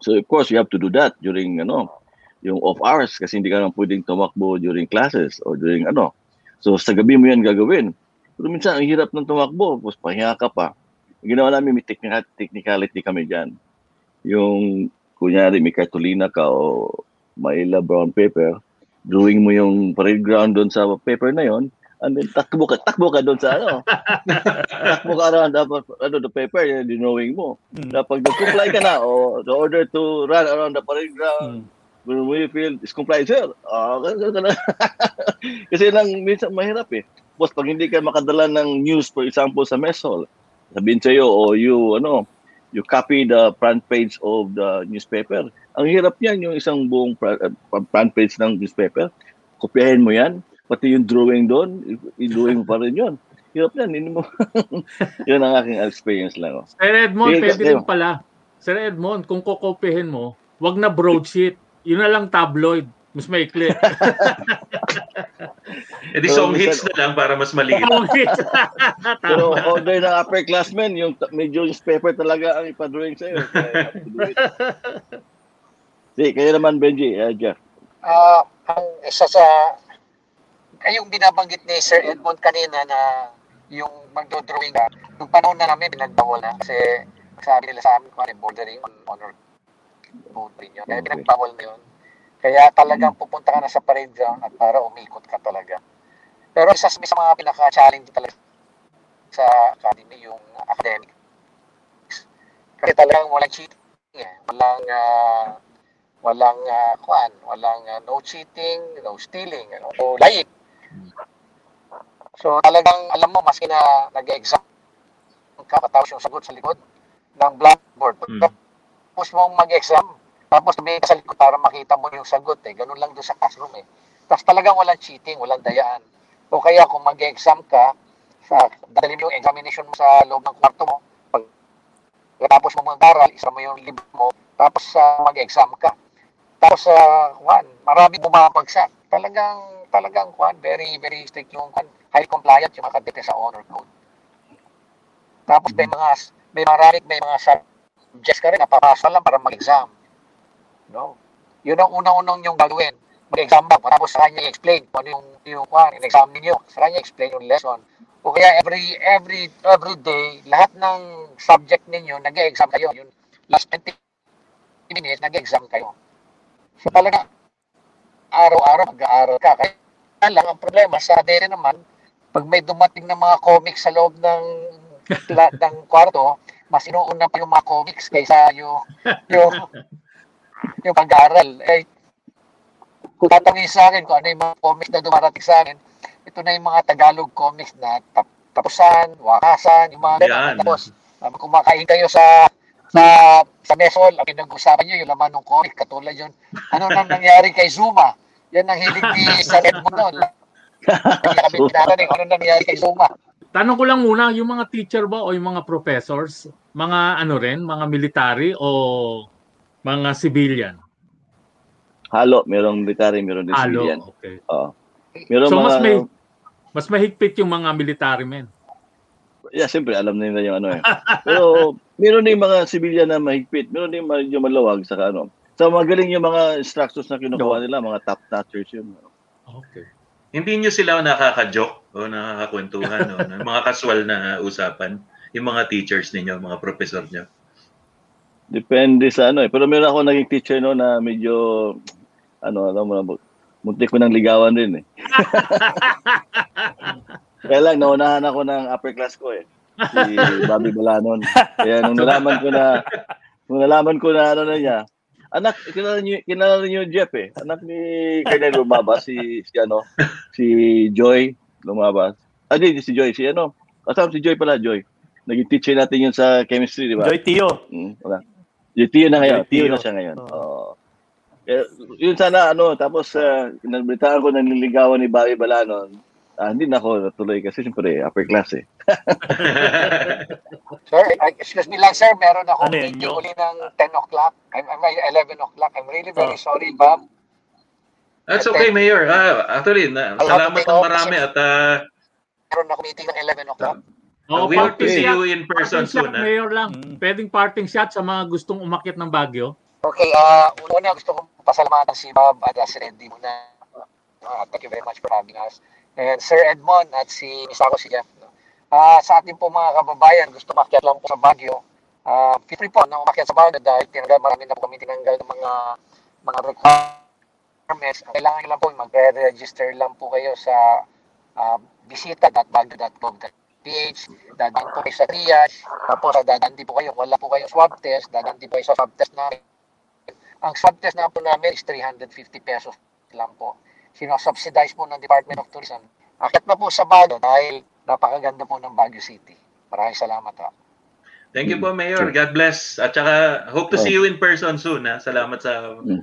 So of course you have to do that during ano, yung off hours kasi hindi ka naman pwedeng tumakbo during classes or during ano. So sa gabi mo yan gagawin. Pero minsan ang hirap ng tumakbo, tapos pahinga ka pa. Yung Ginawa namin may technical, technicality kami dyan. Yung kunyari may cartolina ka o maila brown paper, drawing mo yung parade ground doon sa paper na yon and then takbo ka, takbo ka doon sa ano. <laughs> takbo ka around dapat ano the paper, yung drawing mo. Mm. Dapat nag-comply ka na o the order to run around the parade ground, Mm. when we feel is compliant, sir. Ah, na. <laughs> Kasi lang minsan mahirap eh. Boss, pag hindi ka makadala ng news, for example, sa mess hall, sabihin sa'yo, o you, ano, you copy the front page of the newspaper. Ang hirap niyan, yung isang buong uh, front page ng newspaper. Kopyahin mo yan, pati yung drawing doon, i-drawing mo pa rin yun. Hirap yan, hindi mo. <laughs> yun ang aking experience lang. Oh. Sir Edmond, Sige, pwede rin pala. Sir Edmond, kung kukopihin mo, wag na broadsheet. Yun na lang tabloid. Mas maikli. E di So, song hits na lang para mas maliit. <laughs> Pero Tama. order ng upperclassmen, yung medyo newspaper talaga ang ipadrawing sa'yo. <laughs> Kaya. Sige, kaya naman, Benji, uh, Jeff. Ah, ang isa sa ay yung binabanggit ni Sir Edmond kanina na yung magdo-drawing ka, nung panahon na namin pinagbawal na kasi sabi nila sa amin kung yung bordering on honor rin yun. Kaya pinagbawal na yun. Kaya talagang pupunta ka na sa parade ground at para umikot ka talaga. Pero isa sa mga pinaka-challenge talaga sa academy yung academic. Kasi talagang walang cheating eh. Walang ah, walang uh, kuan, walang ah, no cheating, no stealing, no lying. So talagang alam mo maski na nag-exam ka tapos yung sagot sa likod ng blackboard. Hmm. Tapos mong mag-exam, tapos tumingin ka sa likod para makita mo yung sagot eh. Ganun lang doon sa classroom eh. Tapos talagang walang cheating, walang dayaan. O kaya kung mag-exam ka, sa, dadalhin mo yung examination mo sa loob ng kwarto mo, pag tapos mo mag-aral, isa mo yung libro mo, tapos sa mag-exam ka. Tapos uh, marami bumabagsak. Talagang talagang kwan, very very strict yung kwan, high compliant yung mga sa honor code. Tapos may mga may marami may mga subjects ka rin na papasa lang para mag-exam. No? Yun ang unang-unang yung gagawin. Mag-exam ba? Tapos sa kanya i-explain kung ano yung, yung kwan, in-exam ninyo. Sa kanya explain yung lesson. O kaya every every every day, lahat ng subject ninyo nag-exam kayo. Yung last 20 minutes, nag-exam kayo. So talaga, araw-araw mag-aaral ka. Kaya lang, ang problema sa dere naman, pag may dumating na mga comics sa loob ng <laughs> ng kwarto, mas inuuna pa yung mga comics kaysa yung yung yung pag-aaral. Eh, kung tatanungin sa akin kung ano yung mga comics na dumarating sa akin, ito na yung mga Tagalog comics na tap- tapusan, wakasan, yung mga. Yan. Tapos, um, kumakain kayo sa sa sa mesol, ang pinag-usapan nyo, yung laman ng comic, katulad yun. Ano nang nangyari kay Zuma? Yan ang hilig ni sa Edmond noon. Hindi kami tinatanong ano nangyari kay Zuma. Tanong ko lang muna, yung mga teacher ba o yung mga professors, mga ano rin, mga military o mga civilian? Halo, merong military, meron din Halo, civilian. okay. Oo. Meron So mga, mas may mas mahigpit yung mga military men. Yeah, siyempre, alam nila yung ano eh. Pero, meron din mga civilian na mahigpit. Meron din medyo maluwag sa ano. So, magaling yung mga instructors na kinukuha nila, mga top notchers yun. Okay. Hindi nyo sila nakaka-joke o nakakakwentuhan o ng mga casual na usapan? Yung mga teachers ninyo, mga professor nyo? Depende sa ano eh. Pero meron ako naging teacher no na medyo, ano, alam mo na, muntik ko ng ligawan din eh. <laughs> Kaya lang, naunahan ako ng upper class ko eh. Si Bobby Balanon. Kaya nung nalaman ko na, nung nalaman ko na ano na niya, anak, kilala niyo, kilala niyo Jeff eh. Anak ni Colonel lumabas, si, si ano, si Joy lumabas. Ah, di, si Joy, si ano, kasama si Joy pala, Joy. Naging teacher natin yun sa chemistry, di ba? Joy Tio. Hmm, wala. Yung Tio na ngayon. Joy Tio Tio. na siya ngayon. Oo. Oo. Eh, yun sana, ano, tapos, uh, nabalitaan ko na nililigawan ni Bobby Balanon. Ah, hindi na ako natuloy kasi siyempre upper class eh. <laughs> Sir, excuse me lang, sir. Meron ako Ano video uli ng 10 o'clock. I'm, I'm 11 o'clock. I'm really very Oh. sorry, Bob. That's okay, Mayor. Ah, actually, na, salamat ng marami at ah, Meron ako meeting ng 11 o'clock. Oh, we hope to see shot. you in person shot, soon. ah. Mayor lang. Mm. Pwedeng parting shot sa mga gustong umakyat ng Baguio. Okay, uh, una gusto kong pasalamatan si Bob at uh, si Randy muna. Uh, thank you very much for having us. And Sir Edmond at si Misako si Jeff. Ah, sa ating po mga kababayan, gusto makyat lang po sa Baguio. Ah, feel free po na umakyat sa Baguio dahil tinanggal, marami na po kami tinanggal ng mga mga requirements. Ang kailangan lang po, mag-register lang po kayo sa uh, bisita.baguio.gov.ph dadaan po kayo sa triage, tapos dadaan din po kayo, wala po kayo swab test, dadaan din po kayo sa swab test namin. Ang swab test na po namin is 350 pesos lang po. Sinosubsidize po ng Department of Tourism. Akit na po sa Baguio dahil napakaganda po ng Baguio City. Maraming salamat ha. Thank you po, Mayor. God bless. At saka, hope to see you in person soon. Ha? Salamat sa Mm. ah,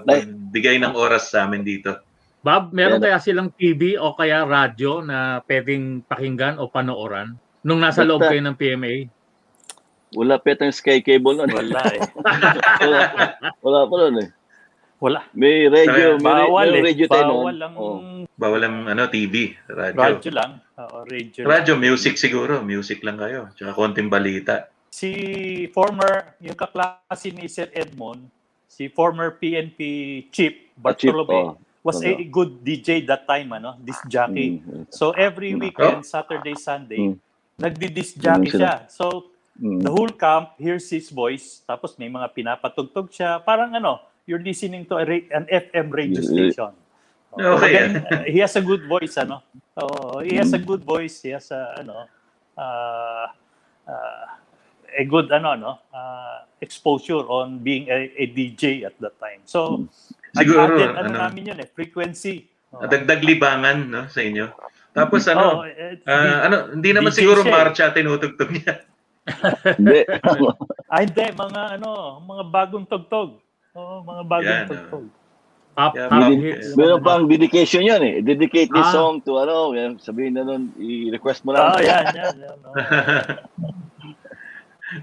pagbigay ng oras sa amin dito. Bob, meron Kaya- silang TV o kaya radyo na pwedeng pakinggan o panooran nung nasa loob kayo ng PMA? Wala pa tayong sky cable nun. Wala eh. <laughs> wala, wala pa nun eh. Wala. May radio, may, Bawal may eh. radio tayo nun. Bawal ang Oh. Bawal ang ano, TV, radyo. radyo lang. Oo, radio. lang. Radyo, music siguro. Music lang kayo. Tsaka konting balita. Si former, yung kaklase ni Sir Edmond, si former PNP chief Bartolome, oh. was a Ano? good DJ that time, ano, disc jockey. Mm, So every Mm. weekend, Saturday, Sunday, Mm. nagdi-disc jockey siya. So mm. the whole camp hears his voice, tapos may mga pinapatugtog siya. Parang ano, you're listening to a ra- an FM radio station. Okay. Again, uh, he has a good voice, ano? Oh, he has a good voice. He has a, ano, uh, uh, a good, ano, no, uh, exposure on being a, a DJ at that time. So, Siguro, added, ano, ano, namin yun eh, frequency. Oh. dagdag libangan no, sa inyo. Tapos ano, Oh, eh, ah, ano, hindi naman DJ siguro siya eh. marcha tinutugtog niya. Hindi. <laughs> Ah, hindi, mga ano, mga bagong tugtog. Oo, mga bagong Yan, oh. tugtog. Pop, Yeah, pop meron- hits. Meron pang dedication yan eh. Dedicate this Ah. song to ano, yan, sabihin na nun, i-request mo Ah, lang. yan, yan. yan oh. <laughs>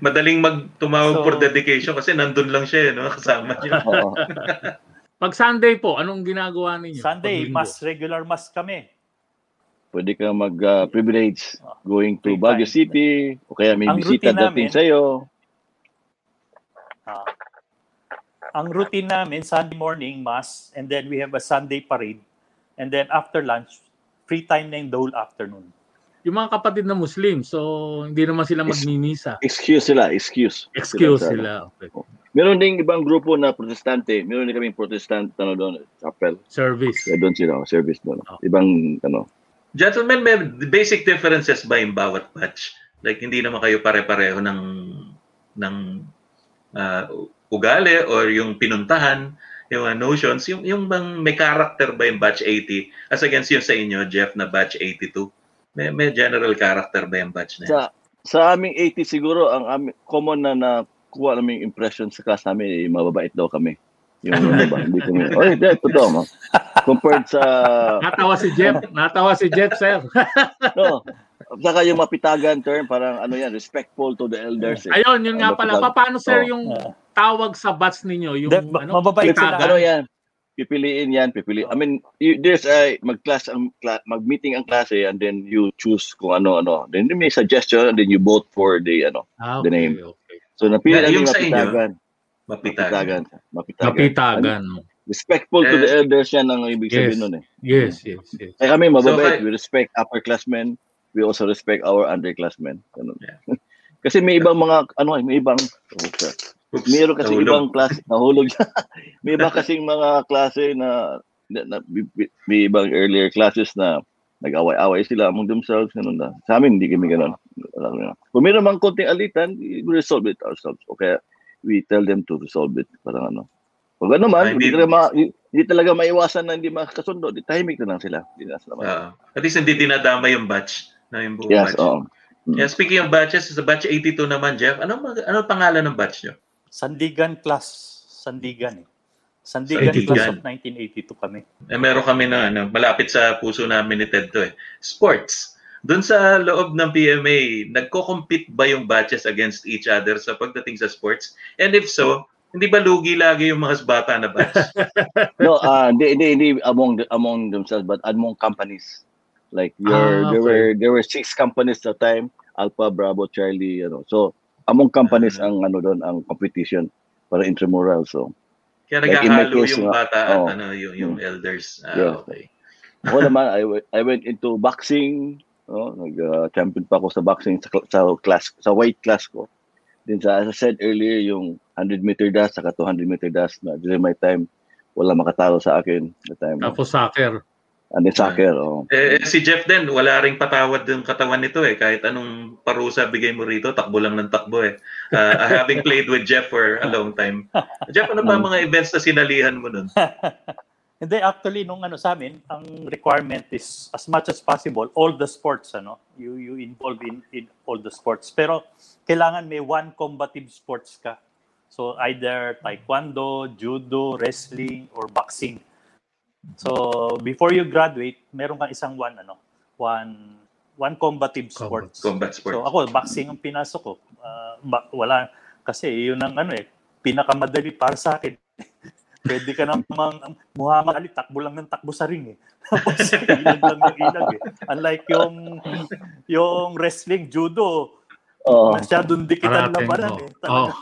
Madaling magtumawag So- for dedication kasi nandun lang siya, eh, no? kasama niya. <laughs> Oo. Pag Sunday po, anong ginagawa ninyo? Sunday, mas regular mas kami. Pwede ka mag-privilege going to Baguio. City o kaya may Ang bisita routine dating namin- sa'yo. Ah. Ang routine namin, Sunday morning, mass, and then we have a Sunday parade. And then after lunch, free time na yung the whole afternoon. Yung mga kapatid na Muslim, so hindi naman sila Is- magninisa. Excuse sila, excuse. Excuse sa- sila. Okay. Meron ding ibang grupo na protestante. Meron din kaming protestant ano doon, chapel. Service. Kaya doon sila, service doon. Oh. Ibang ano. Gentlemen, may basic differences ba yung bawat batch? Like, hindi naman kayo pare-pareho ng, ng ah, ugali or yung pinuntahan, yung uh, notions, yung, yung bang may character ba yung batch 80 as against yung sa inyo, Jeff, na batch 82? May, may general character ba yung batch na yun? Sa sa aming 80 siguro ang aming, common na nakuha namin impression sa class namin eh, mababait daw kami. Yung <laughs> ano ba, hindi kami. Oy, dad, totoo mo. Compared sa Natawa si Jeff. Natawa si Jeff, sir. <laughs> no. Saka yung mapitagan term, parang ano yan, respectful to the elders. Eh. Ayun, yun nga pala. Mapitag- Paano, sir, yung tawag sa batch ninyo? Yung De- ano, mababait sila. Ano yan? pipiliin yan, pipili. I mean, you, there's a mag-class ang mag-meeting ang klase and then you choose kung ano-ano. Then may suggestion and then you vote for the ano, Ah, the okay, name. okay. So napili ang yung inyo, mapitagan. Mapitagan. Mapitagan. Mapitagan. Respectful to Eh, the elders yan ang ibig Yes. sabihin nun eh. Yes, yes, yes. Kaya kami mababait, So, we respect upperclassmen, we also respect our underclassmen. Ganun. Yeah. <laughs> Kasi may ibang mga ano eh, may ibang oh, sir. Oops, kasi nahulog. ibang klase, <laughs> nahulog siya. <laughs> may iba kasing mga klase na, na, na may- ibang earlier classes na nag-away-away sila among themselves, ganun na. Sa amin, hindi kami ganun. Kung meron mang konting alitan, we resolve it ourselves. O kaya, we tell them to resolve it. Parang ano. Pag ano man, hindi, talaga ma, hindi talaga maiwasan na hindi makakasundo, di tahimik na lang sila. Hindi na sila. Ah, at least hindi dinadama yung batch na yung buong yes, batch. oo. Mm. Yeah, speaking of batches, sa batch 82 naman, Jeff, ano mag- ano pangalan ng batch nyo? Sandigan class. Sandigan eh. Sandigan, Sandigan. class of 1982 kami. Eh, meron kami na ano, malapit sa puso namin ni Ted to eh. Sports. Doon sa loob ng PMA, nagko-compete ba yung batches against each other sa pagdating sa sports? And if so, hindi ba lugi lagi yung mga bata na batch? <laughs> No, uh, hindi, hindi, hindi among the- among themselves, but among companies. Like your, Ah, there okay. were there were six companies at the time, Alpha, Bravo, Charlie, ano. So among companies Ah. ang ano doon ang competition para intramural. So Kaya Like case, yung bata at oh. ano, yung, yung Mm. elders. Ah, Yeah. okay. ako naman I went I went into boxing, no, nag uh, champion pa ako sa boxing sa, sa class sa weight class ko. Then sa as I said earlier yung 100 meter dash saka 200 meter dash na during my time wala makatalo sa akin the time. Tapos soccer. And then soccer, oh. Eh, eh, si Jeff din, wala ring patawad yung katawan nito eh. Kahit anong parusa bigay mo rito, takbo lang ng takbo eh. Uh, having played with Jeff for a long time. Jeff, ano ba mga events na sinalihan mo nun? <laughs> Hindi, actually, nung ano sa amin, ang requirement is as much as possible, all the sports, ano, you, you involve in, in all the sports. Pero, kailangan may one combative sports ka. So, either taekwondo, judo, wrestling, or boxing. So, before you graduate, meron kang isang one, ano, one, one combative sports. Combat sports. So, ako, boxing ang pinasok ko. Ah, ba- wala, kasi yun ang ano eh, pinakamadali para sa akin. <laughs> Pwede ka namang Muhammad Ali, takbo lang ng takbo sa ring eh. <laughs> Tapos ilag lang ng ilag eh. Unlike yung yung wrestling, judo, Oh. masyadong dikitan Parating, labanan oh. eh. Talagang,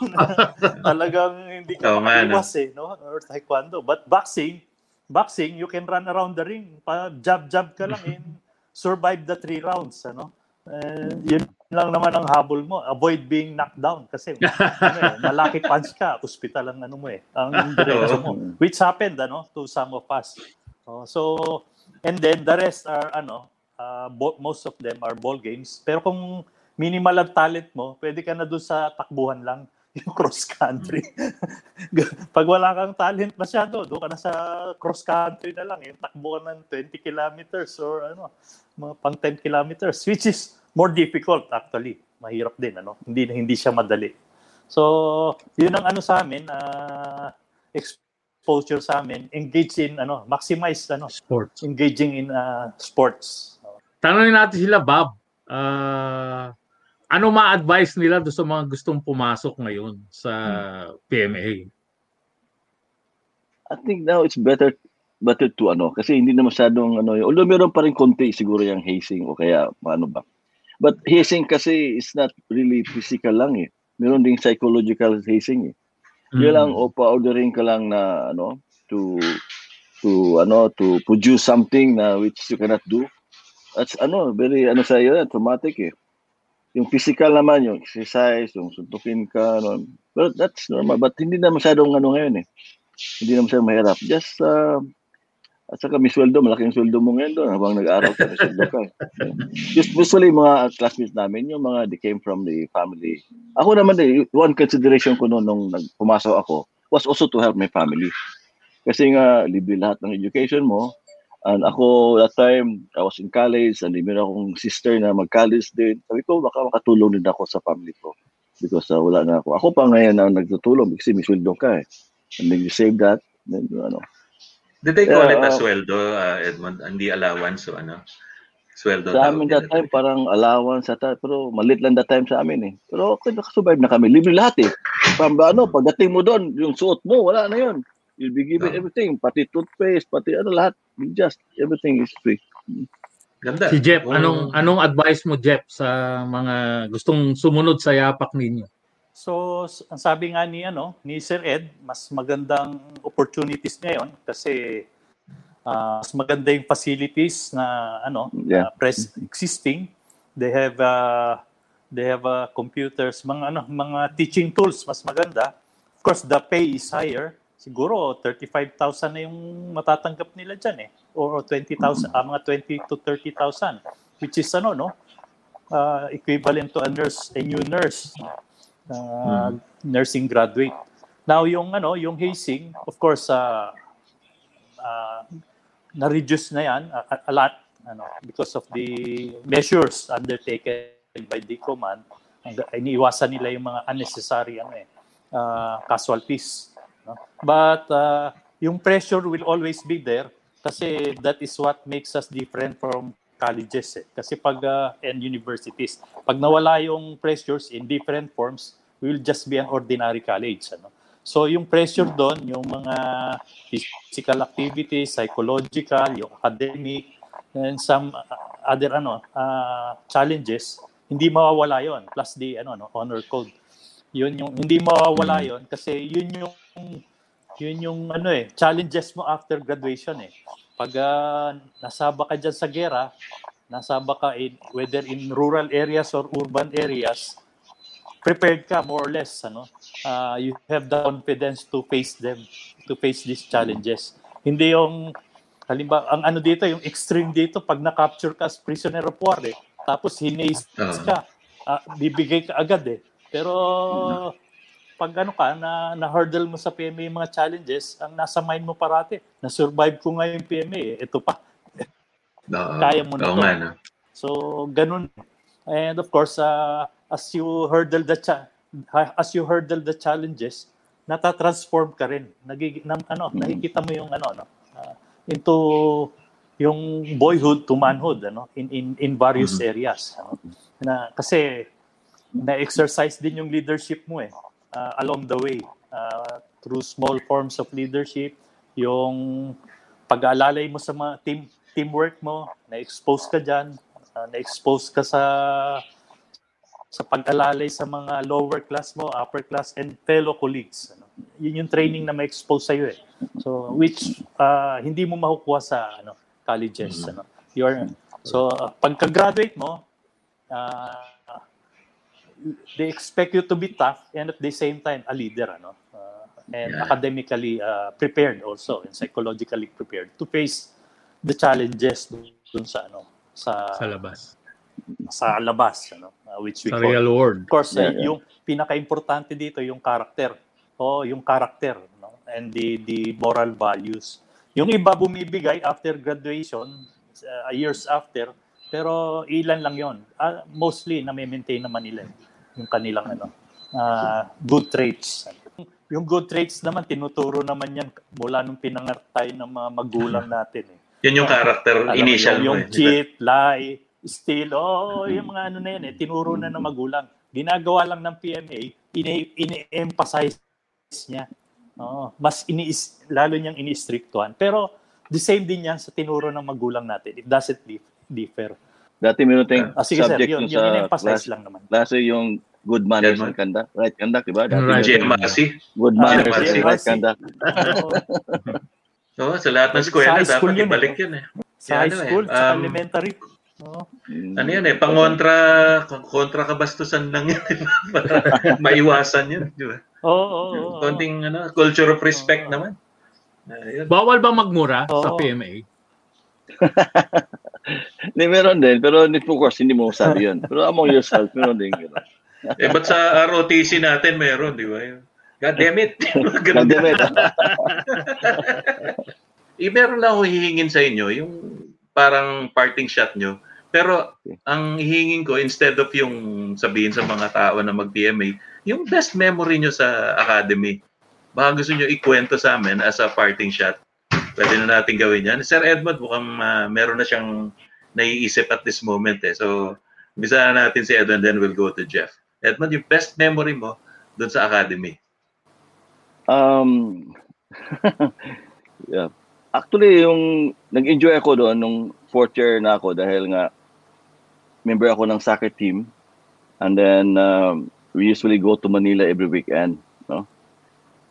<laughs> talagang hindi ka Oo nga, no? maiwas eh, no? Or taekwondo. But boxing, boxing, you can run around the ring. Pa jab-jab ka lang in <laughs> survive the three rounds, ano? Eh, yun lang naman ang habol mo. Avoid being knocked down kasi <laughs> ano eh, malaki punch ka, hospital ang ano mo eh. Ang <laughs> diretso mo. Which happened ano to some of us. Oh, so and then the rest are ano, uh, bo- most of them are ball games. Pero kung minimal ang talent mo, pwede ka na doon sa takbuhan lang, <laughs> yung cross country. <laughs> Pag wala kang talent masyado, doon ka na sa cross country na lang, yung takbo ka ng 20 kilometers or ano, mga pang 10 kilometers, which is more difficult actually. Mahirap din, ano? Hindi hindi siya madali. So, yun ang ano sa amin, uh, exposure sa amin, engage in ano, maximize ano, Sports. engaging in uh, sports. Tanungin natin sila, Bob. Ah, ano ma-advise nila do sa mga gustong pumasok ngayon sa PMA? I think now it's better better to ano kasi hindi na masyadong ano yun. although meron pa rin konti siguro yung hazing o kaya ano ba but hazing kasi is not really physical lang eh meron ding psychological hazing eh Mm. yun lang o pa-ordering ka lang na ano to to ano to produce something na which you cannot do that's ano very ano sa iyo traumatic eh yung physical naman yung exercise yung suntukin ka ano but that's normal but hindi na masyadong ano ngayon eh hindi naman siya mahirap. Just, uh, at saka may sweldo, malaking sweldo mo ngayon doon habang nag-aaral ka, may sweldo ka. Just usually mga classmates namin, yung mga they came from the family. Ako naman din, one consideration ko noon nung nag- pumasok ako was also to help my family. Kasi nga, libre lahat ng education mo. And ako, that time, I was in college and meron akong sister na mag-college din. Sabi ko, baka makatulong din ako sa family ko. Because uh, wala na ako. Ako pa ngayon ang nagtutulong kasi may sweldo ka eh. And then you save that. Then, ano. Did they call Yeah, it a sweldo, uh, Edmond? Hindi allowance o ano? Sweldo Sa amin that time, parang allowance at pero malit lang that time sa amin eh. Pero okay, nakasurvive na kami. Libre lahat eh. Pam, ano, pagdating mo doon, yung suot mo, wala na yun. You'll be given Oo. everything, pati toothpaste, pati ano lahat. Just everything is free. Ganda. Si Jeff, Kung- anong anong advice mo Jeff sa mga gustong sumunod sa yapak ninyo? So, ang sabi nga ni ano, ni Sir Ed, mas magandang opportunities ngayon kasi ah, mas maganda yung facilities na ano, Yeah. uh, pres existing. They have uh, they have uh, computers, mga ano, mga teaching tools mas maganda. Of course, the pay is higher. Siguro 35,000 na yung matatanggap nila diyan eh or 20,000 ah, mga 20 to 30,000 which is ano no uh, equivalent to a nurse a new nurse uh, nursing graduate. Now yung ano, yung hazing, of course uh, uh, na-reduce na yan a, a- lot ano because of the measures undertaken by the command. Ang iniiwasan nila yung mga unnecessary ano eh uh, casualties. No? But uh, yung pressure will always be there kasi that is what makes us different from colleges eh. Kasi pag uh, and universities, pag nawala yung pressures in different forms, we will just be an ordinary college. Ano? So yung pressure doon, yung mga physical activities, psychological, yung academic, and some uh, other ano uh, challenges, hindi mawawala yon plus the ano no honor code. Yun yung hindi mawawala yon kasi yun yung yun yung ano eh challenges mo after graduation eh. Pag uh, nasaba ka diyan sa gera, nasaba ka in, whether in rural areas or urban areas, prepared ka more or less ano. Uh, you have the confidence to face them, to face these challenges. Hindi yung halimbawa ang ano dito yung extreme dito pag na-capture ka as prisoner of war eh, tapos hinaste Oo. ka, ah, bibigay ka agad eh. Pero pag ano ka, na, na-hurdle mo sa PMA yung mga challenges, ang nasa mind mo parati, na-survive ko nga yung PMA eh. Ito pa. <laughs> Oo. Kaya mo na Oo to. nga, no? So, ganun. And of course, uh, as you hurdle the cha- as you hurdle the challenges, nata-transform ka rin. Nagig na, ano, nakikita mo yung ano no, uh, into yung boyhood to manhood ano in in in various areas ano. Na kasi na-exercise din yung leadership mo eh uh, along the way uh, through small forms of leadership, yung pag-aalalay mo sa mga team teamwork mo, na-expose ka diyan, na-expose ka sa sa pag-alalay sa mga lower class mo, upper class, and fellow colleagues. Ano. Yun yung training na ma-expose sa'yo eh. So, which uh, hindi mo makukuha sa ano, colleges. Ano. You're, so, uh, pagka-graduate mo, uh, they expect you to be tough and at the same time a leader ano uh, and Yeah. academically uh, prepared also and psychologically prepared to face the challenges dun sa ano sa Sa labas. sa labas ano uh, which we Sa call real world. of course Yeah, uh, yeah. yung pinaka-importante dito yung character o yung character no and the the moral values yung iba bumibigay after graduation uh, years after pero ilan lang yon Ah, mostly na maintain naman nila eh, yung kanilang ano ah, good traits yung good traits naman tinuturo naman yan mula nung pinanganak tayo ng mga magulang natin eh Yun yung character alam initial yung, mo. yung eh, di ba? cheat, lie, steal, oh, yung mga ano na yan eh, tinuro na ng magulang. Ginagawa lang ng PMA, ini- ini-emphasize niya. Oh, mas ini lalo niyang ini-strictuhan. Pero the same din yan sa tinuro ng magulang natin. It doesn't dif- differ. Dati meron tayong Ah, sige sir, subject yun, dun yun sa in-emphasize class. lang naman. Klase yung good manners Yan, and conduct. Right conduct, diba? Dati Right. GMRC. Good Ah, manners and GMRC. right conduct. <laughs> Oo. Sa lahat ng Sa eskwela dapat yun, ibalik eh. yun eh. sa high ano eh, school, sa um, elementary. Mm. Ano yan eh, pangontra, kontra kabastusan lang yan. <laughs> Para maiwasan yun, di ba? Oo, oo, oo. Konting ano, culture of respect Oo. naman. Ayun. Bawal ba magmura sa Oo. PMA? <laughs> <laughs> Hindi, meron din. Pero of course, hindi mo sabi yun. Pero among yourself, meron din. Gano'n. Eh, ba't sa ROTC natin meron, di ba? God damn it! <laughs> Ganun. Nagdemit. <laughs> Eh, meron lang ako hihingin sa inyo, yung parang parting shot nyo. Pero ang hihingin ko, instead of yung sabihin sa mga tao na mag-PMA, yung best memory nyo sa academy. Baka gusto nyo ikwento sa amin as a parting shot. Pwede na natin gawin yan. Sir Edmund, mukhang ah, meron na siyang naiisip at this moment eh. So, bisa na natin si Edmund, then we'll go to Jeff. Edmund, yung best memory mo doon sa academy. Um, <laughs> yeah. Actually, yung nag-enjoy ako doon nung fourth year na ako dahil nga member ako ng soccer team. And then um, we usually go to Manila every weekend, no?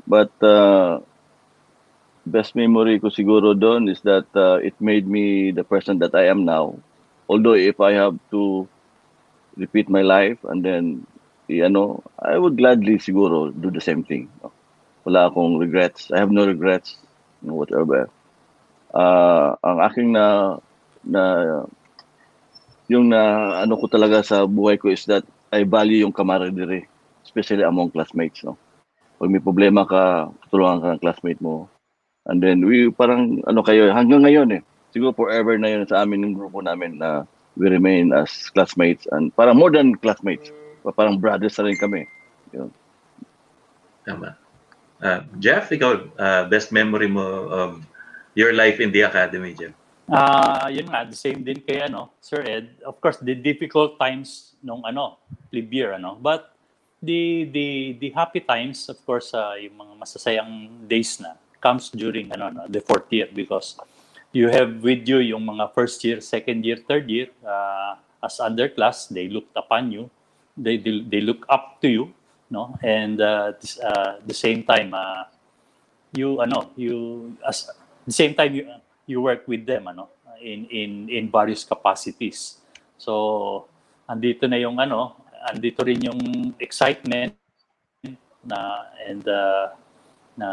But uh, best memory ko siguro doon is that uh, it made me the person that I am now. Although if I have to repeat my life and then you know, I would gladly siguro do the same thing. Wala akong regrets. I have no regrets, whatever. Uh, ang aking na na yung na ano ko talaga sa buhay ko is that I value yung camaraderie, especially among classmates, no. Pag may problema ka, tutulungan ka ng classmate mo. And then we parang ano kayo hanggang ngayon eh. Siguro forever na yun sa amin ng grupo namin na we remain as classmates and parang more than classmates. Parang brothers na rin kami. Yun. Tama. Uh, Jeff, ikaw, uh, best memory mo of your life in the academy, Jeff? Ah, uh, yun nga, the same din kay ano, Sir Ed. Of course, the difficult times nung ano, plebe year, ano. But the the the happy times, of course, uh, yung mga masasayang days na comes during ano, no, the fourth year because you have with you yung mga first year, second year, third year uh, as underclass, they looked upon you. They, they they look up to you, no? And uh, this, uh, the same time uh, you ano, you as the same time you you work with them ano in in in various capacities. So andito na yung ano, andito rin yung excitement na and uh, na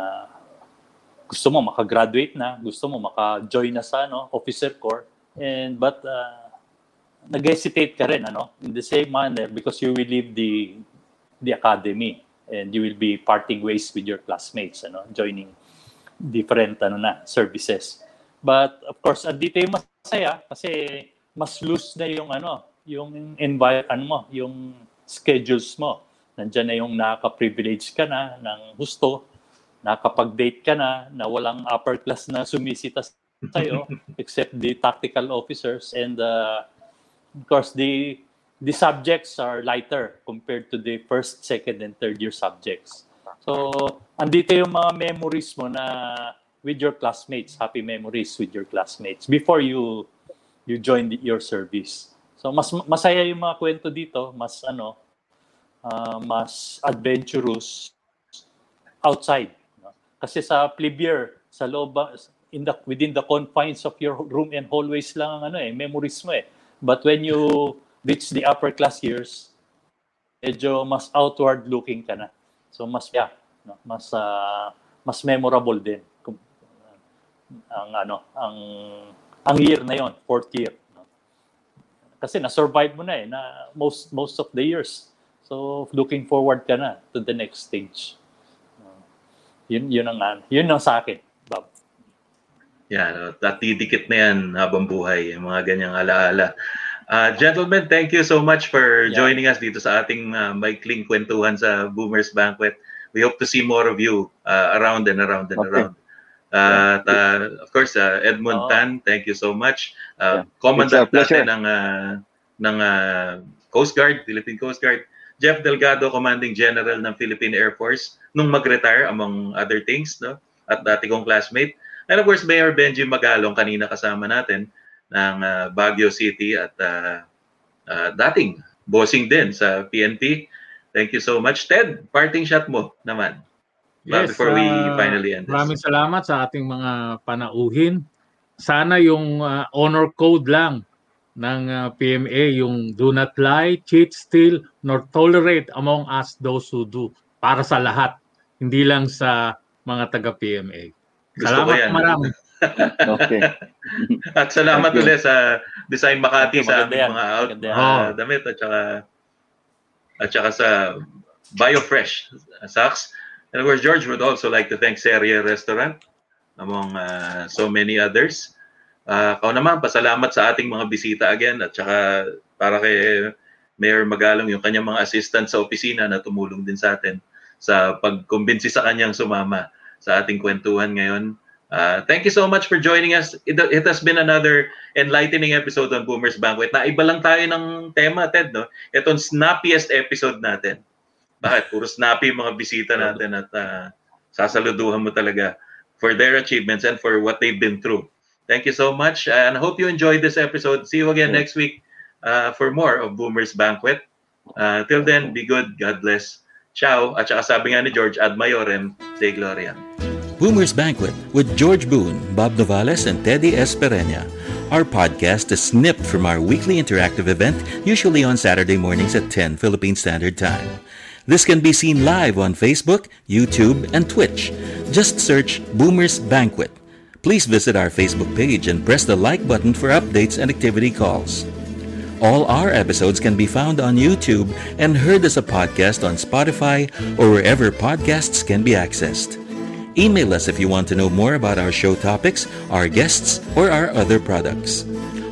gusto mo makagraduate na, gusto mo maka-join na sa ano, officer corps and but uh, nag-hesitate ka rin ano in the same manner because you will leave the the academy and you will be parting ways with your classmates ano joining different ano na services But of course, andito yung masaya kasi mas loose na yung ano, yung environment ano mo, yung schedules mo. Nandiyan na yung nakaka-privilege ka na ng gusto, nakapag-date ka na, na walang upper class na sumisita sa'yo, <laughs> except the tactical officers. And uh, of course, the the subjects are lighter compared to the first, second, and third year subjects. So, andito yung mga memories mo na with your classmates, happy memories with your classmates before you you join the, your service. So mas masaya yung mga kwento dito, mas ano, uh, mas adventurous outside. No? Kasi sa plebe sa loob in the within the confines of your room and hallways lang ang ano eh, memories mo eh. But when you reach the upper class years, medyo mas outward looking ka na. So mas yeah, no? mas uh, mas memorable din ang ano, ang ang year na yon, fourth year. Kasi na-survive mo na eh, na most most of the years. So looking forward ka na to the next stage. Yun yun ang yun ang sa akin, Bob. Yan, yeah, didikit na yan habang buhay, yung mga ganyang alaala. Uh, gentlemen, thank you so much for yeah. joining us dito sa ating uh, maikling kwentuhan sa Boomers Banquet. We hope to see more of you uh, around and around and okay. around. Uh, uh, of course, uh, Edmund oh. Tan, thank you so much. Uh, yeah. Commandant natin ng, uh, ng uh, Coast Guard, Philippine Coast Guard. Jeff Delgado, Commanding General ng Philippine Air Force, nung mag-retire among other things, no? At dati kong classmate. And of course, Mayor Benji Magalong, kanina kasama natin ng uh, Baguio City at uh, uh, dating bossing din sa PNP. Thank you so much. Ted, parting shot mo naman. Yes, before we finally end this. Maraming salamat sa ating mga panauhin. Sana yung uh, honor code lang ng uh, PMA, yung do not lie, cheat, steal, nor tolerate among us those who do. Para sa lahat, hindi lang sa mga taga-PMA. Salamat marami. <laughs> okay. at salamat ulit sa Design Makati sa aming mga out, uh, damit at saka at saka sa BioFresh socks. And of course, George would also like to thank Seria Restaurant among uh, so many others. Uh, kao naman, pasalamat sa ating mga bisita again at saka para kay Mayor Magalong, yung kanyang mga assistant sa opisina na tumulong din sa atin sa pagkumbinsi sa kanyang sumama sa ating kwentuhan ngayon. Uh, thank you so much for joining us. It, it has been another enlightening episode on Boomers Banquet. Na iba lang tayo ng tema, Ted. No? Itong snappiest episode natin bakit? Puro snappy mga bisita natin at uh, sasaluduhan mo talaga for their achievements and for what they've been through. Thank you so much, and I hope you enjoyed this episode. See you again next week uh, for more of Boomer's Banquet. Uh, till then, be good. God bless. Ciao. At saka sabi nga ni George, ad maiorem, Dei Gloria. Boomer's Banquet with George Boone, Bob Novales, and Teddy Espereña. Our podcast is snipped from our weekly interactive event, usually on Saturday mornings at 10 Philippine Standard Time. This can be seen live on Facebook, YouTube, and Twitch. Just search Boomer's Banquet. Please visit our Facebook page and press the like button for updates and activity calls. All our episodes can be found on YouTube and heard as a podcast on Spotify or wherever podcasts can be accessed. Email us if you want to know more about our show topics, our guests, or our other products.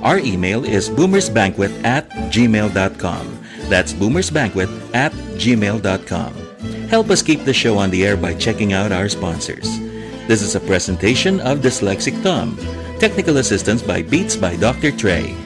Our email is boomersbanquet at gmail.com. That's boomersbanquet at gmail.com. Help us keep the show on the air by checking out our sponsors. This is a presentation of Dyslexic Tom. Technical assistance by Beats by Dr. Trey.